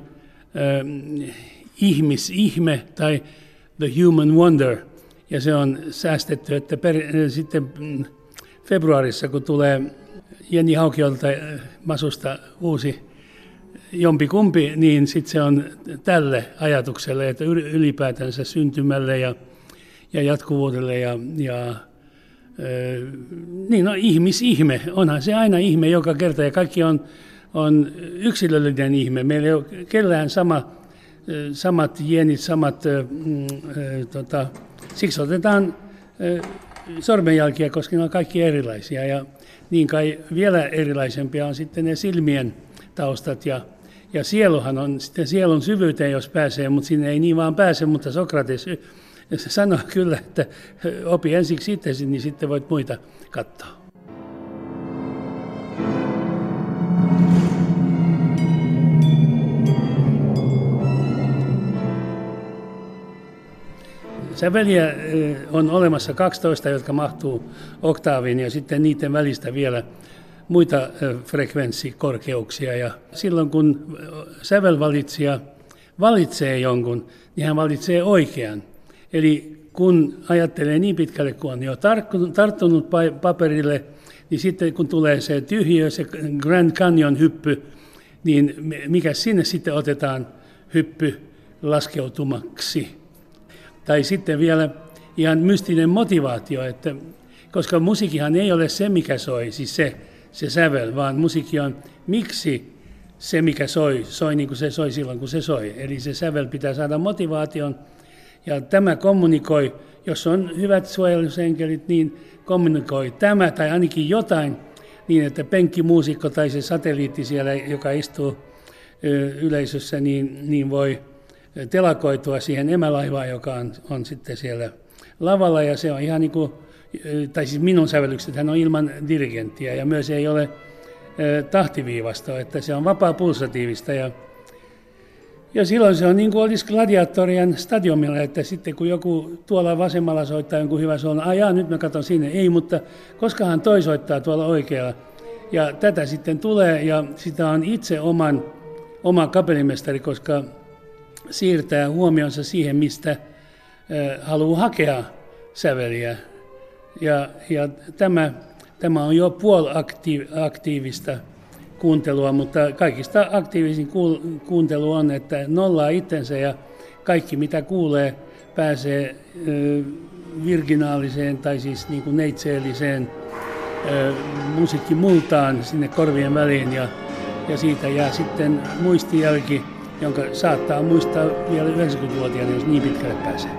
äh, ihmisihme tai The Human Wonder. Ja se on säästetty, että per, sitten mm, februarissa, kun tulee Jenni Haukiolta Masusta uusi jompikumpi, niin sitten se on tälle ajatukselle, että ylipäätänsä syntymälle ja, ja jatkuvuudelle ja, ja niin no, ihmisihme, onhan se aina ihme joka kerta ja kaikki on, on yksilöllinen ihme. Meillä ei ole kellään sama, samat jenit, samat, mm, tota, siksi otetaan sormenjälkiä, koska ne on kaikki erilaisia ja niin kai vielä erilaisempia on sitten ne silmien taustat ja, ja sieluhan on sitten sielun syvyyteen, jos pääsee, mutta sinne ei niin vaan pääse, mutta Sokrates sanoo kyllä, että opi ensiksi itsesi, niin sitten voit muita katsoa. Säveliä on olemassa 12, jotka mahtuu oktaaviin ja sitten niiden välistä vielä muita frekvenssikorkeuksia. Ja silloin kun sävelvalitsija valitsee jonkun, niin hän valitsee oikean. Eli kun ajattelee niin pitkälle, kun on jo tarttunut paperille, niin sitten kun tulee se tyhjö, se Grand Canyon hyppy, niin mikä sinne sitten otetaan hyppy laskeutumaksi. Tai sitten vielä ihan mystinen motivaatio, että koska musiikkihan ei ole se, mikä soi, siis se, se sävel, vaan musiikki on miksi se, mikä soi, soi niin kuin se soi silloin, kun se soi. Eli se sävel pitää saada motivaation, ja tämä kommunikoi, jos on hyvät suojelusenkelit, niin kommunikoi tämä tai ainakin jotain niin, että penkkimuusikko tai se satelliitti siellä, joka istuu yleisössä, niin, niin voi telakoitua siihen emälaivaan, joka on, on sitten siellä lavalla. Ja se on ihan niin kuin, tai siis minun sävellykset, hän on ilman dirigenttiä ja myös ei ole tahtiviivasta, että se on vapaa pulsatiivista ja ja silloin se on niin kuin olisi gladiatorien stadionilla, että sitten kun joku tuolla vasemmalla soittaa jonkun hyvä on, ajaa nyt mä katson sinne. Ei, mutta koskahan toi soittaa tuolla oikealla. Ja tätä sitten tulee ja sitä on itse oman, oma kapellimestari, koska siirtää huomionsa siihen, mistä haluaa hakea säveliä. Ja, ja tämä, tämä on jo puolaktiivista kuuntelua, mutta kaikista aktiivisin kuuntelu on, että nollaa itsensä ja kaikki mitä kuulee pääsee virginaaliseen tai siis niin kuin neitseelliseen musiikkimultaan sinne korvien väliin ja, ja siitä jää sitten muistijälki, jonka saattaa muistaa vielä 90-vuotiaana, jos niin pitkälle pääsee.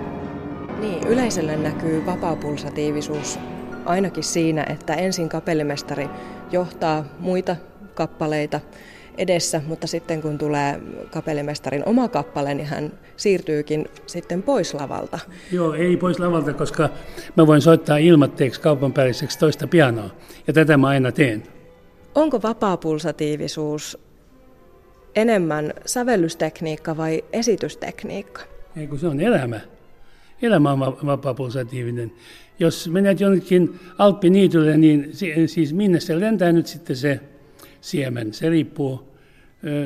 Niin, yleisölle näkyy vapaapulsatiivisuus ainakin siinä, että ensin kapellimestari johtaa muita kappaleita edessä, mutta sitten kun tulee kapellimestarin oma kappale, niin hän siirtyykin sitten pois lavalta. Joo, ei pois lavalta, koska mä voin soittaa ilmatteeksi kaupan päälliseksi toista pianoa, ja tätä mä aina teen. Onko vapaapulsatiivisuus enemmän sävellystekniikka vai esitystekniikka? Ei kun se on elämä. Elämä on vapaapulsatiivinen. Jos menet jonnekin Alppiniitylle, niin siis minne se lentää nyt sitten se siemen. Se riippuu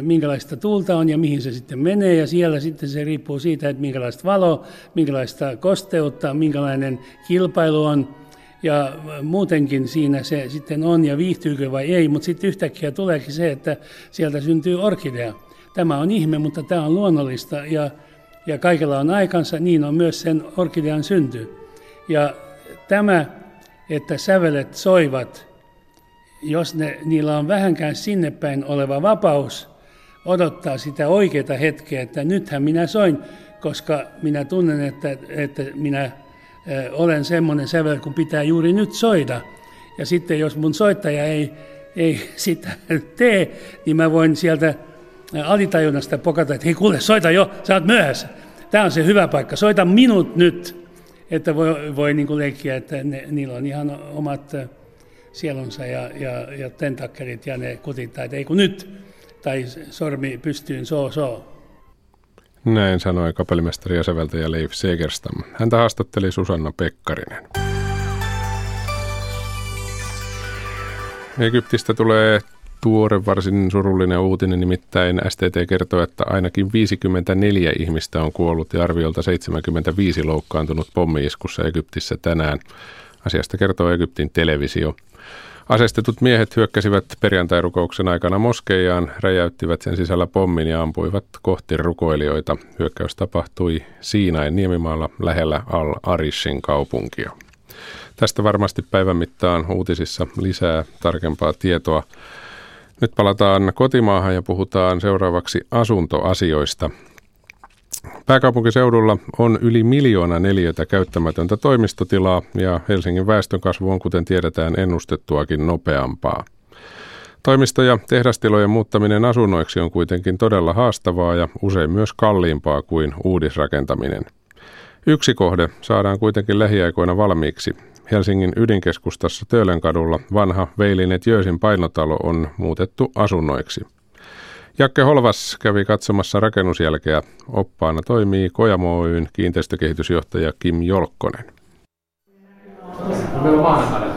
minkälaista tuulta on ja mihin se sitten menee ja siellä sitten se riippuu siitä, että minkälaista valo, minkälaista kosteutta, minkälainen kilpailu on ja muutenkin siinä se sitten on ja viihtyykö vai ei, mutta sitten yhtäkkiä tuleekin se, että sieltä syntyy orkidea. Tämä on ihme, mutta tämä on luonnollista ja, ja kaikella on aikansa, niin on myös sen orkidean synty. Ja tämä, että sävelet soivat jos ne, niillä on vähänkään sinne päin oleva vapaus odottaa sitä oikeaa hetkeä, että nythän minä soin, koska minä tunnen, että, että minä olen semmoinen sävel, kun pitää juuri nyt soida. Ja sitten jos mun soittaja ei, ei sitä tee, niin mä voin sieltä alitajunnasta pokata, että hei kuule, soita jo, sä oot myöhässä. Tämä on se hyvä paikka, soita minut nyt, että voi, voi niin leikkiä, että ne, niillä on ihan omat sielunsa ja, ja, ja tentakkelit ja ne kutittaa, että ei kun nyt, tai sormi pystyyn, soo soo. Näin sanoi kapellimestari ja Leif Segerstam. Häntä haastatteli Susanna Pekkarinen. Egyptistä tulee tuore varsin surullinen uutinen, nimittäin STT kertoo, että ainakin 54 ihmistä on kuollut ja arviolta 75 loukkaantunut pommiiskussa Egyptissä tänään. Asiasta kertoo Egyptin televisio. Asestetut miehet hyökkäsivät perjantairukouksen aikana moskeijaan, räjäyttivät sen sisällä pommin ja ampuivat kohti rukoilijoita. Hyökkäys tapahtui Siinain niemimaalla lähellä Al-Arishin kaupunkia. Tästä varmasti päivän mittaan uutisissa lisää tarkempaa tietoa. Nyt palataan kotimaahan ja puhutaan seuraavaksi asuntoasioista. Pääkaupunkiseudulla on yli miljoona neliötä käyttämätöntä toimistotilaa ja Helsingin väestönkasvu on, kuten tiedetään, ennustettuakin nopeampaa. Toimisto- ja tehdastilojen muuttaminen asunnoiksi on kuitenkin todella haastavaa ja usein myös kalliimpaa kuin uudisrakentaminen. Yksi kohde saadaan kuitenkin lähiaikoina valmiiksi. Helsingin ydinkeskustassa Töölönkadulla vanha Veilinet Jöösin painotalo on muutettu asunnoiksi. Jakke Holvas kävi katsomassa rakennusjälkeä. Oppaana toimii Kojamo Oyn kiinteistökehitysjohtaja Kim Jolkkonen. Meillä on maanantaina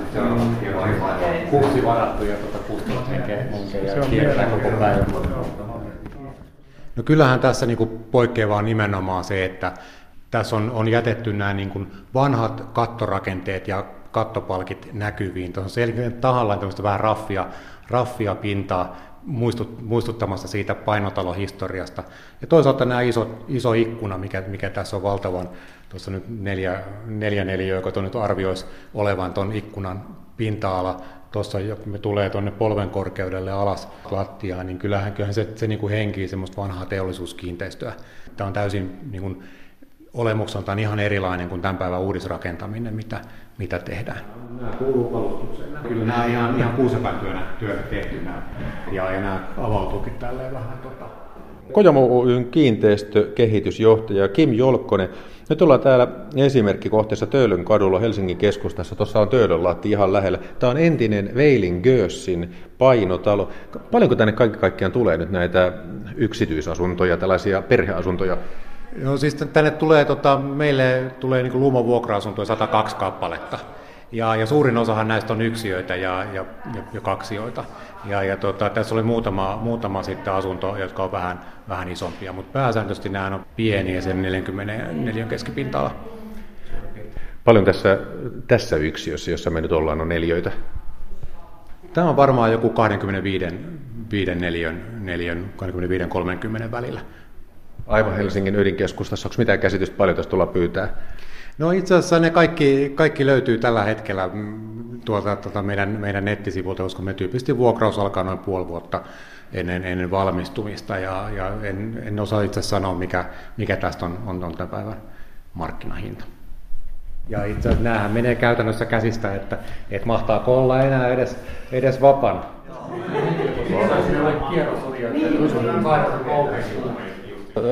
kurssi varattu ja tuota henkeä ja kierretään koko päivän. No kyllähän tässä niin poikkeavaa nimenomaan se, että tässä on, on jätetty nämä niin kuin vanhat kattorakenteet ja kattopalkit näkyviin. Tuossa on selkeä tahallaan tämmöistä vähän raffia, raffia pintaa muistut, muistuttamassa siitä painotalohistoriasta. Ja toisaalta nämä iso, iso ikkuna, mikä, mikä tässä on valtavan, tuossa nyt neljä, neljä neliöä, joka nyt arvioisi olevan tuon ikkunan pinta-ala, tuossa me tulee tuonne polven korkeudelle alas lattiaan, niin kyllähän, kyllähän se, se niin kuin henkii semmoista vanhaa teollisuuskiinteistöä. Tämä on täysin niin kuin, olemukseltaan ihan erilainen kuin tämän päivän uudisrakentaminen, mitä, mitä tehdään. Nämä kuuluu kalustukseen. Kyllä nämä ihan, ihan kuusepäin työnä, työnä tehty nämä, ja, ja nämä avautuukin tälleen vähän tota, Kojamo Oyn kiinteistökehitysjohtaja Kim Jolkkonen. Nyt ollaan täällä esimerkkikohteessa Töölön kadulla Helsingin keskustassa. Tuossa on Töölön lahti ihan lähellä. Tämä on entinen Veilin Gössin painotalo. Paljonko tänne kaikki kaikkiaan tulee nyt näitä yksityisasuntoja, tällaisia perheasuntoja? No siis tänne tulee, tota, meille tulee niin Luumon vuokra-asuntoja 102 kappaletta. Ja, ja suurin osahan näistä on yksiöitä ja, ja, ja, ja kaksioita. Ja, ja tota, tässä oli muutama, muutama sitten asunto, jotka on vähän, vähän isompia, mutta pääsääntöisesti nämä on pieniä sen 44 keskipinta-ala. Paljon tässä, tässä yksiössä, jossa me nyt ollaan, on neljöitä? Tämä on varmaan joku 25 5 neliön, neliön 25-30 välillä. Aivan Helsingin ydinkeskustassa, onko mitään käsitystä paljon tästä tulla pyytää? No itse asiassa ne kaikki, kaikki löytyy tällä hetkellä mm, tuolta, tuota meidän, meidän nettisivuilta, koska me tyypillisesti vuokraus alkaa noin puoli vuotta ennen, ennen valmistumista ja, ja en, en osaa itse sanoa, mikä, mikä tästä on, on, on tämän päivän markkinahinta. Ja itse asiassa näähän menee käytännössä käsistä, että et mahtaako olla enää edes, edes vapan.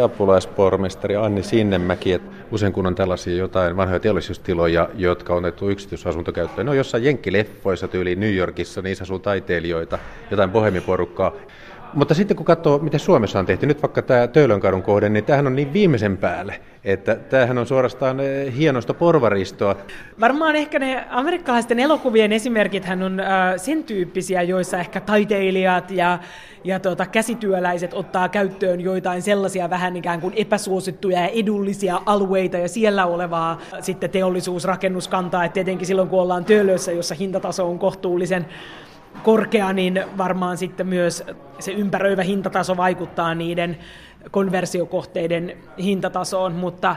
Apulaispormestari Anni Sinnemäki, että usein kun on tällaisia jotain vanhoja teollisuustiloja, jotka on otettu yksityisasuntokäyttöön, no jossain jenkkileffoissa tyyliin New Yorkissa, niissä asuu taiteilijoita, jotain bohemiporukkaa, mutta sitten kun katsoo, mitä Suomessa on tehty, nyt vaikka tämä Töölönkadun kohde, niin tämähän on niin viimeisen päälle, että tämähän on suorastaan eh, hienosta porvaristoa. Varmaan ehkä ne amerikkalaisten elokuvien esimerkit on äh, sen tyyppisiä, joissa ehkä taiteilijat ja, ja tuota, käsityöläiset ottaa käyttöön joitain sellaisia vähän ikään kuin epäsuosittuja ja edullisia alueita ja siellä olevaa sitten teollisuusrakennuskantaa, että tietenkin silloin kun ollaan Töölössä, jossa hintataso on kohtuullisen korkea, niin varmaan sitten myös se ympäröivä hintataso vaikuttaa niiden konversiokohteiden hintatasoon, mutta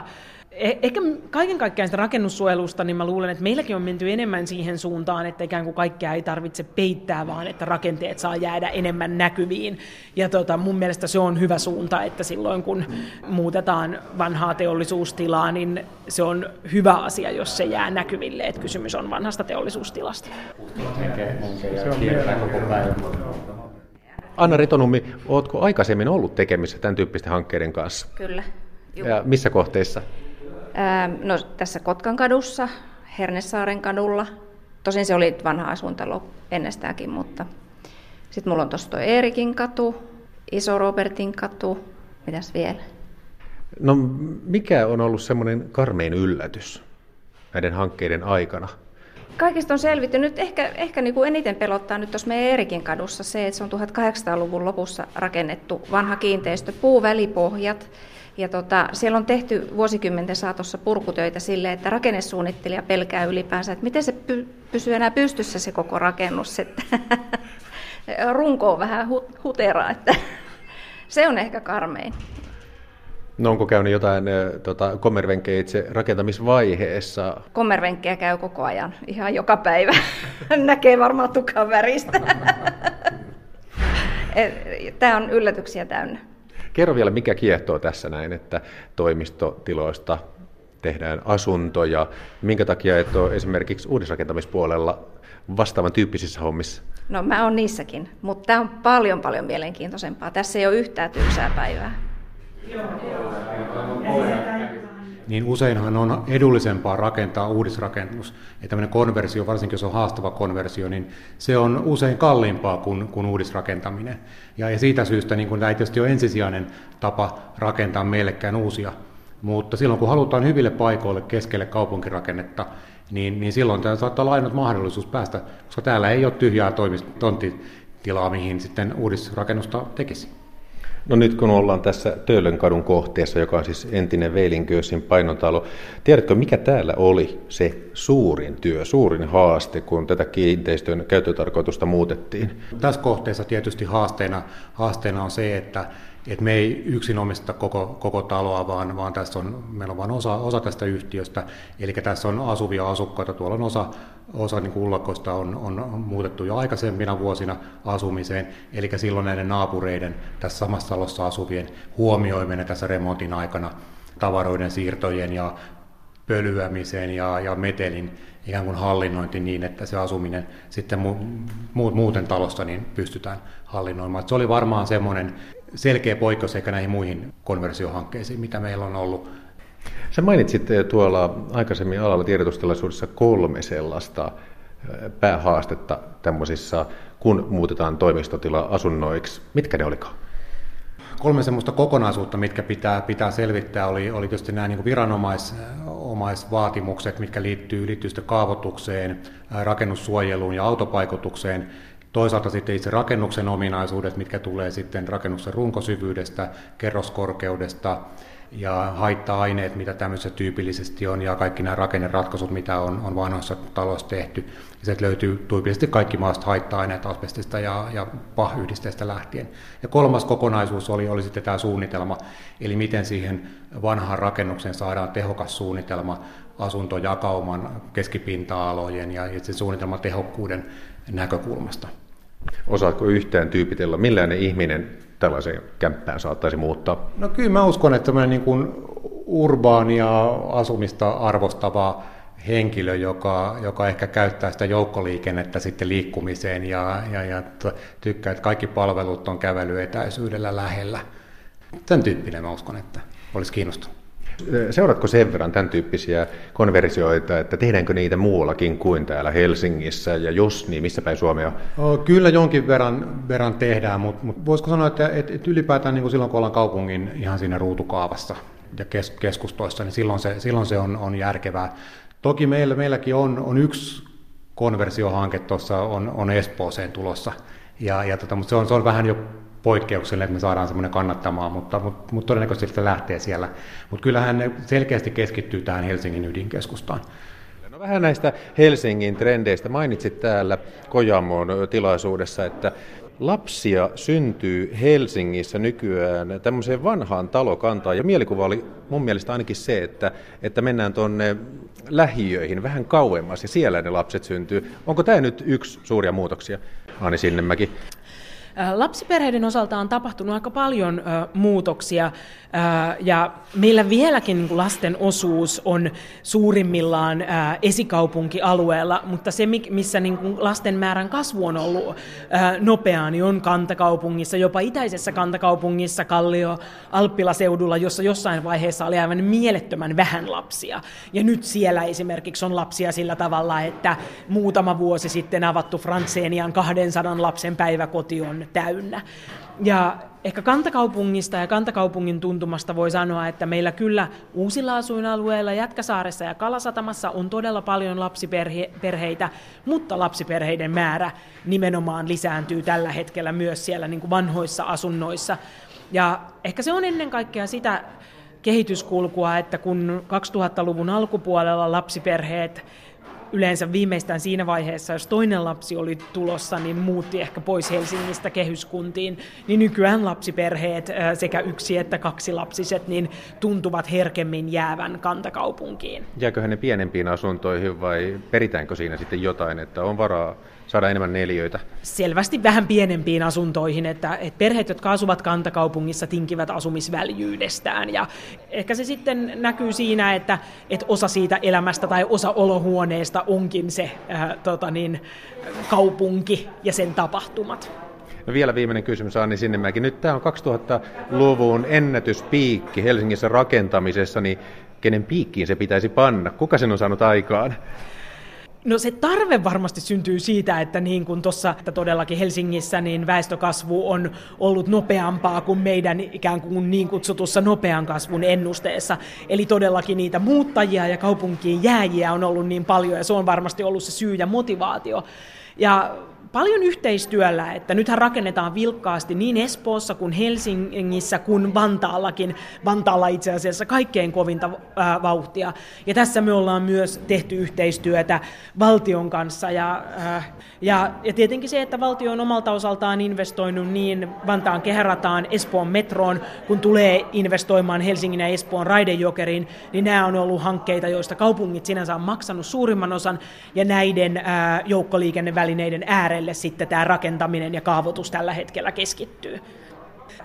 e- Ehkä kaiken kaikkiaan sitä rakennussuojelusta, niin mä luulen, että meilläkin on menty enemmän siihen suuntaan, että ikään kuin kaikkea ei tarvitse peittää, vaan että rakenteet saa jäädä enemmän näkyviin. Ja tota, mun mielestä se on hyvä suunta, että silloin kun muutetaan vanhaa teollisuustilaa, niin se on hyvä asia, jos se jää näkyville, että kysymys on vanhasta teollisuustilasta. Se on koko päivä. Anna Ritonummi, oletko aikaisemmin ollut tekemissä tämän tyyppisten hankkeiden kanssa? Kyllä. Juh. Ja missä kohteissa? no, tässä Kotkan kadussa, Hernesaaren kadulla. Tosin se oli vanha asuntalo ennestäänkin, mutta sitten mulla on tuossa tuo Eerikin katu, Iso Robertin katu, mitäs vielä? No mikä on ollut semmoinen karmein yllätys näiden hankkeiden aikana? Kaikista on selvitty. Nyt ehkä, ehkä niin kuin eniten pelottaa nyt tuossa meidän Erikin kadussa se, että se on 1800-luvun lopussa rakennetty vanha kiinteistö, puuvälipohjat. Ja tota, siellä on tehty vuosikymmenten saatossa purkutöitä sille, että rakennesuunnittelija pelkää ylipäänsä, että miten se py- pysyy enää pystyssä se koko rakennus. Että runko on vähän hu- huteraa, että se on ehkä karmein. No onko käynyt jotain tota, kommervenkkejä itse rakentamisvaiheessa? Kommervenkkejä käy koko ajan, ihan joka päivä. Näkee varmaan tukan väristä. Tämä on yllätyksiä täynnä. Kerro vielä, mikä kiehtoo tässä näin, että toimistotiloista tehdään asuntoja. Minkä takia et ole esimerkiksi uudisrakentamispuolella vastaavan tyyppisissä hommissa? No mä oon niissäkin, mutta tämä on paljon paljon mielenkiintoisempaa. Tässä ei ole yhtään tylsää päivää. Niin useinhan on edullisempaa rakentaa uudisrakennus. Ja tämmöinen konversio, varsinkin jos on haastava konversio, niin se on usein kalliimpaa kuin, kuin uudisrakentaminen. Ja, ja siitä syystä niin kun tämä ei tietysti ole ensisijainen tapa rakentaa meillekään uusia. Mutta silloin kun halutaan hyville paikoille keskelle kaupunkirakennetta, niin, niin silloin tämä saattaa olla ainut mahdollisuus päästä, koska täällä ei ole tyhjää tonttitilaa, mihin sitten uudisrakennusta tekisi. No nyt kun ollaan tässä Töölönkadun kohteessa, joka on siis entinen Veilinköösin painotalo, tiedätkö mikä täällä oli se suurin työ, suurin haaste, kun tätä kiinteistön käyttötarkoitusta muutettiin? Tässä kohteessa tietysti haasteena, haasteena on se, että et me ei yksin omista koko, koko taloa, vaan, vaan tässä on, meillä on vain osa, osa tästä yhtiöstä. Eli tässä on asuvia asukkaita, tuolla on osa, osa niin ullakoista on, on muutettu jo aikaisempina vuosina asumiseen. Eli silloin näiden naapureiden, tässä samassa talossa asuvien huomioiminen tässä remontin aikana tavaroiden siirtojen ja pölyämisen ja, ja metelin ikään kuin hallinnointi niin, että se asuminen sitten mu, mu, muuten talossa niin pystytään hallinnoimaan. se oli varmaan semmoinen selkeä poikkeus eikä näihin muihin konversiohankkeisiin, mitä meillä on ollut. Sä mainitsit eh, tuolla aikaisemmin alalla tiedotustilaisuudessa kolme sellaista eh, päähaastetta tämmöisissä, kun muutetaan toimistotila asunnoiksi. Mitkä ne olikaan? Kolme semmoista kokonaisuutta, mitkä pitää, pitää selvittää, oli, oli tietysti nämä niin viranomaisvaatimukset, mitkä liittyy yritysten kaavoitukseen, eh, rakennussuojeluun ja autopaikotukseen. Toisaalta sitten itse rakennuksen ominaisuudet, mitkä tulee sitten rakennuksen runkosyvyydestä, kerroskorkeudesta ja haitta-aineet, mitä tämmöisessä tyypillisesti on, ja kaikki nämä rakenneratkaisut, mitä on, on vanhoissa taloissa tehty. Sieltä löytyy tyypillisesti kaikki maasta haitta-aineet asbestista ja, ja PAH-yhdisteestä lähtien. Ja kolmas kokonaisuus oli, oli sitten tämä suunnitelma, eli miten siihen vanhaan rakennukseen saadaan tehokas suunnitelma asuntojakauman, keskipinta-alojen ja itse suunnitelman tehokkuuden näkökulmasta. Osaatko yhtään tyypitellä, millainen ihminen tällaiseen kämppään saattaisi muuttaa? No kyllä mä uskon, että tämmöinen niin kuin urbaania asumista arvostava henkilö, joka, joka ehkä käyttää sitä joukkoliikennettä sitten liikkumiseen ja, ja, ja tykkää, että kaikki palvelut on kävelyetäisyydellä lähellä. Tämän tyyppinen mä uskon, että olisi kiinnostunut. Seuraatko sen verran tämän tyyppisiä konversioita, että tehdäänkö niitä muuallakin kuin täällä Helsingissä, ja jos niin, missä päin Suomea? Kyllä jonkin verran, verran tehdään, mutta, mutta voisiko sanoa, että, että, että ylipäätään niin kuin silloin kun ollaan kaupungin ihan siinä ruutukaavassa ja kes, keskustoissa, niin silloin se, silloin se on, on järkevää. Toki meillä, meilläkin on, on yksi konversiohanke tuossa on, on Espooseen tulossa, ja, ja tota, mutta se on, se on vähän jo poikkeuksellinen, että me saadaan semmoinen kannattamaan, mutta, mutta, mutta todennäköisesti se lähtee siellä. Mutta kyllähän ne selkeästi keskittyy tähän Helsingin ydinkeskustaan. No vähän näistä Helsingin trendeistä. Mainitsit täällä Kojamon tilaisuudessa, että lapsia syntyy Helsingissä nykyään tämmöiseen vanhaan talokantaan. Ja mielikuva oli mun mielestä ainakin se, että, että mennään tuonne lähiöihin vähän kauemmas ja siellä ne lapset syntyy. Onko tämä nyt yksi suuria muutoksia, Ani Sinnemäki? Lapsiperheiden osalta on tapahtunut aika paljon muutoksia ja meillä vieläkin niin lasten osuus on suurimmillaan esikaupunkialueella, mutta se, missä niin lasten määrän kasvu on ollut nopeaa, niin on kantakaupungissa, jopa itäisessä kantakaupungissa, Kallio, Alppilaseudulla, jossa jossain vaiheessa oli aivan mielettömän vähän lapsia. Ja nyt siellä esimerkiksi on lapsia sillä tavalla, että muutama vuosi sitten avattu Frantsenian 200 lapsen päiväkoti on täynnä. Ja ehkä kantakaupungista ja kantakaupungin tuntumasta voi sanoa, että meillä kyllä uusilla asuinalueilla, Jätkäsaaressa ja Kalasatamassa on todella paljon lapsiperheitä, mutta lapsiperheiden määrä nimenomaan lisääntyy tällä hetkellä myös siellä niin kuin vanhoissa asunnoissa. Ja ehkä se on ennen kaikkea sitä kehityskulkua, että kun 2000-luvun alkupuolella lapsiperheet yleensä viimeistään siinä vaiheessa, jos toinen lapsi oli tulossa, niin muutti ehkä pois Helsingistä kehyskuntiin, niin nykyään lapsiperheet sekä yksi että kaksi lapsiset niin tuntuvat herkemmin jäävän kantakaupunkiin. Jääkö ne pienempiin asuntoihin vai peritäänkö siinä sitten jotain, että on varaa saada enemmän neliöitä? Selvästi vähän pienempiin asuntoihin, että, että perheet, jotka asuvat kantakaupungissa, tinkivät asumisväljyydestään. Ja ehkä se sitten näkyy siinä, että, että osa siitä elämästä tai osa olohuoneesta onkin se äh, tota niin, kaupunki ja sen tapahtumat. No vielä viimeinen kysymys Anni Sinnemäki. Nyt tämä on 2000-luvun ennätyspiikki Helsingissä rakentamisessa, niin kenen piikkiin se pitäisi panna? Kuka sen on saanut aikaan? No se tarve varmasti syntyy siitä, että niin kuin tuossa että todellakin Helsingissä niin väestökasvu on ollut nopeampaa kuin meidän ikään kuin niin kutsutussa nopean kasvun ennusteessa. Eli todellakin niitä muuttajia ja kaupunkiin jääjiä on ollut niin paljon ja se on varmasti ollut se syy ja motivaatio. Ja paljon yhteistyöllä, että nythän rakennetaan vilkkaasti niin Espoossa kuin Helsingissä kuin Vantaallakin. Vantaalla itse asiassa kaikkein kovinta vauhtia. Ja tässä me ollaan myös tehty yhteistyötä valtion kanssa. Ja, ja, ja tietenkin se, että valtio on omalta osaltaan investoinut niin Vantaan kehärataan, Espoon metroon, kun tulee investoimaan Helsingin ja Espoon raidejokeriin, niin nämä on ollut hankkeita, joista kaupungit sinänsä on maksanut suurimman osan, ja näiden joukkoliikennevälineiden äärellä äärelle sitten tämä rakentaminen ja kaavoitus tällä hetkellä keskittyy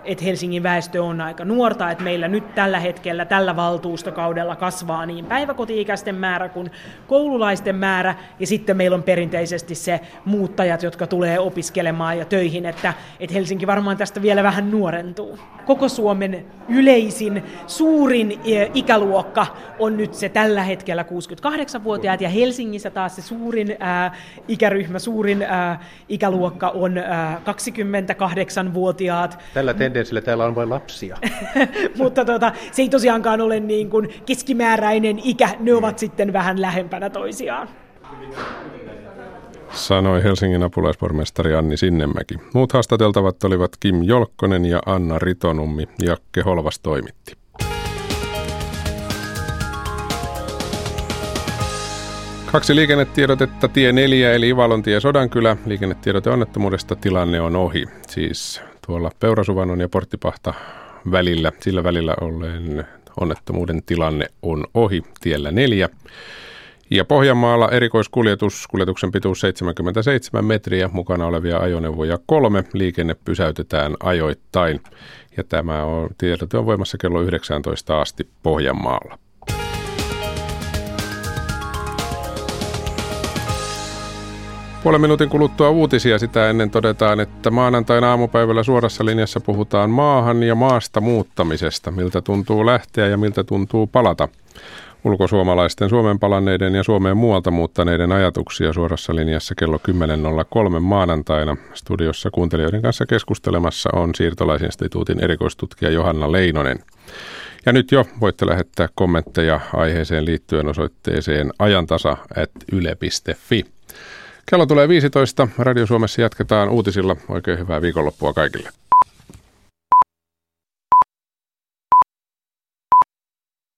että Helsingin väestö on aika nuorta, että meillä nyt tällä hetkellä, tällä valtuustokaudella kasvaa niin päiväkoti-ikäisten määrä kuin koululaisten määrä, ja sitten meillä on perinteisesti se muuttajat, jotka tulee opiskelemaan ja töihin, että, että Helsinki varmaan tästä vielä vähän nuorentuu. Koko Suomen yleisin, suurin e, ikäluokka on nyt se tällä hetkellä 68-vuotiaat, ja Helsingissä taas se suurin ää, ikäryhmä, suurin ää, ikäluokka on ää, 28-vuotiaat. Tällä tendenssillä täällä on vain lapsia. Mutta tota, se ei tosiaankaan ole niin kuin keskimääräinen ikä, ne ovat sitten vähän lähempänä toisiaan. Sanoi Helsingin apulaispormestari Anni Sinnemäki. Muut haastateltavat olivat Kim Jolkkonen ja Anna Ritonummi. Jakke Holvas toimitti. Kaksi liikennetiedotetta, tie 4 eli Ivalontie ja Sodankylä. Liikennetiedote onnettomuudesta tilanne on ohi. Siis tuolla Peurasuvannon ja Porttipahta välillä, sillä välillä olleen onnettomuuden tilanne on ohi tiellä neljä. Ja Pohjanmaalla erikoiskuljetus, kuljetuksen pituus 77 metriä, mukana olevia ajoneuvoja kolme, liikenne pysäytetään ajoittain. Ja tämä on, tiedote on voimassa kello 19 asti Pohjanmaalla. Puolen minuutin kuluttua uutisia sitä ennen todetaan, että maanantaina aamupäivällä suorassa linjassa puhutaan maahan ja maasta muuttamisesta, miltä tuntuu lähteä ja miltä tuntuu palata. Ulkosuomalaisten Suomen palanneiden ja Suomeen muualta muuttaneiden ajatuksia suorassa linjassa kello 10.03 maanantaina. Studiossa kuuntelijoiden kanssa keskustelemassa on siirtolaisinstituutin erikoistutkija Johanna Leinonen. Ja nyt jo voitte lähettää kommentteja aiheeseen liittyen osoitteeseen ajantasa.yle.fi. Kello tulee 15. Radio Suomessa jatketaan uutisilla. Oikein hyvää viikonloppua kaikille.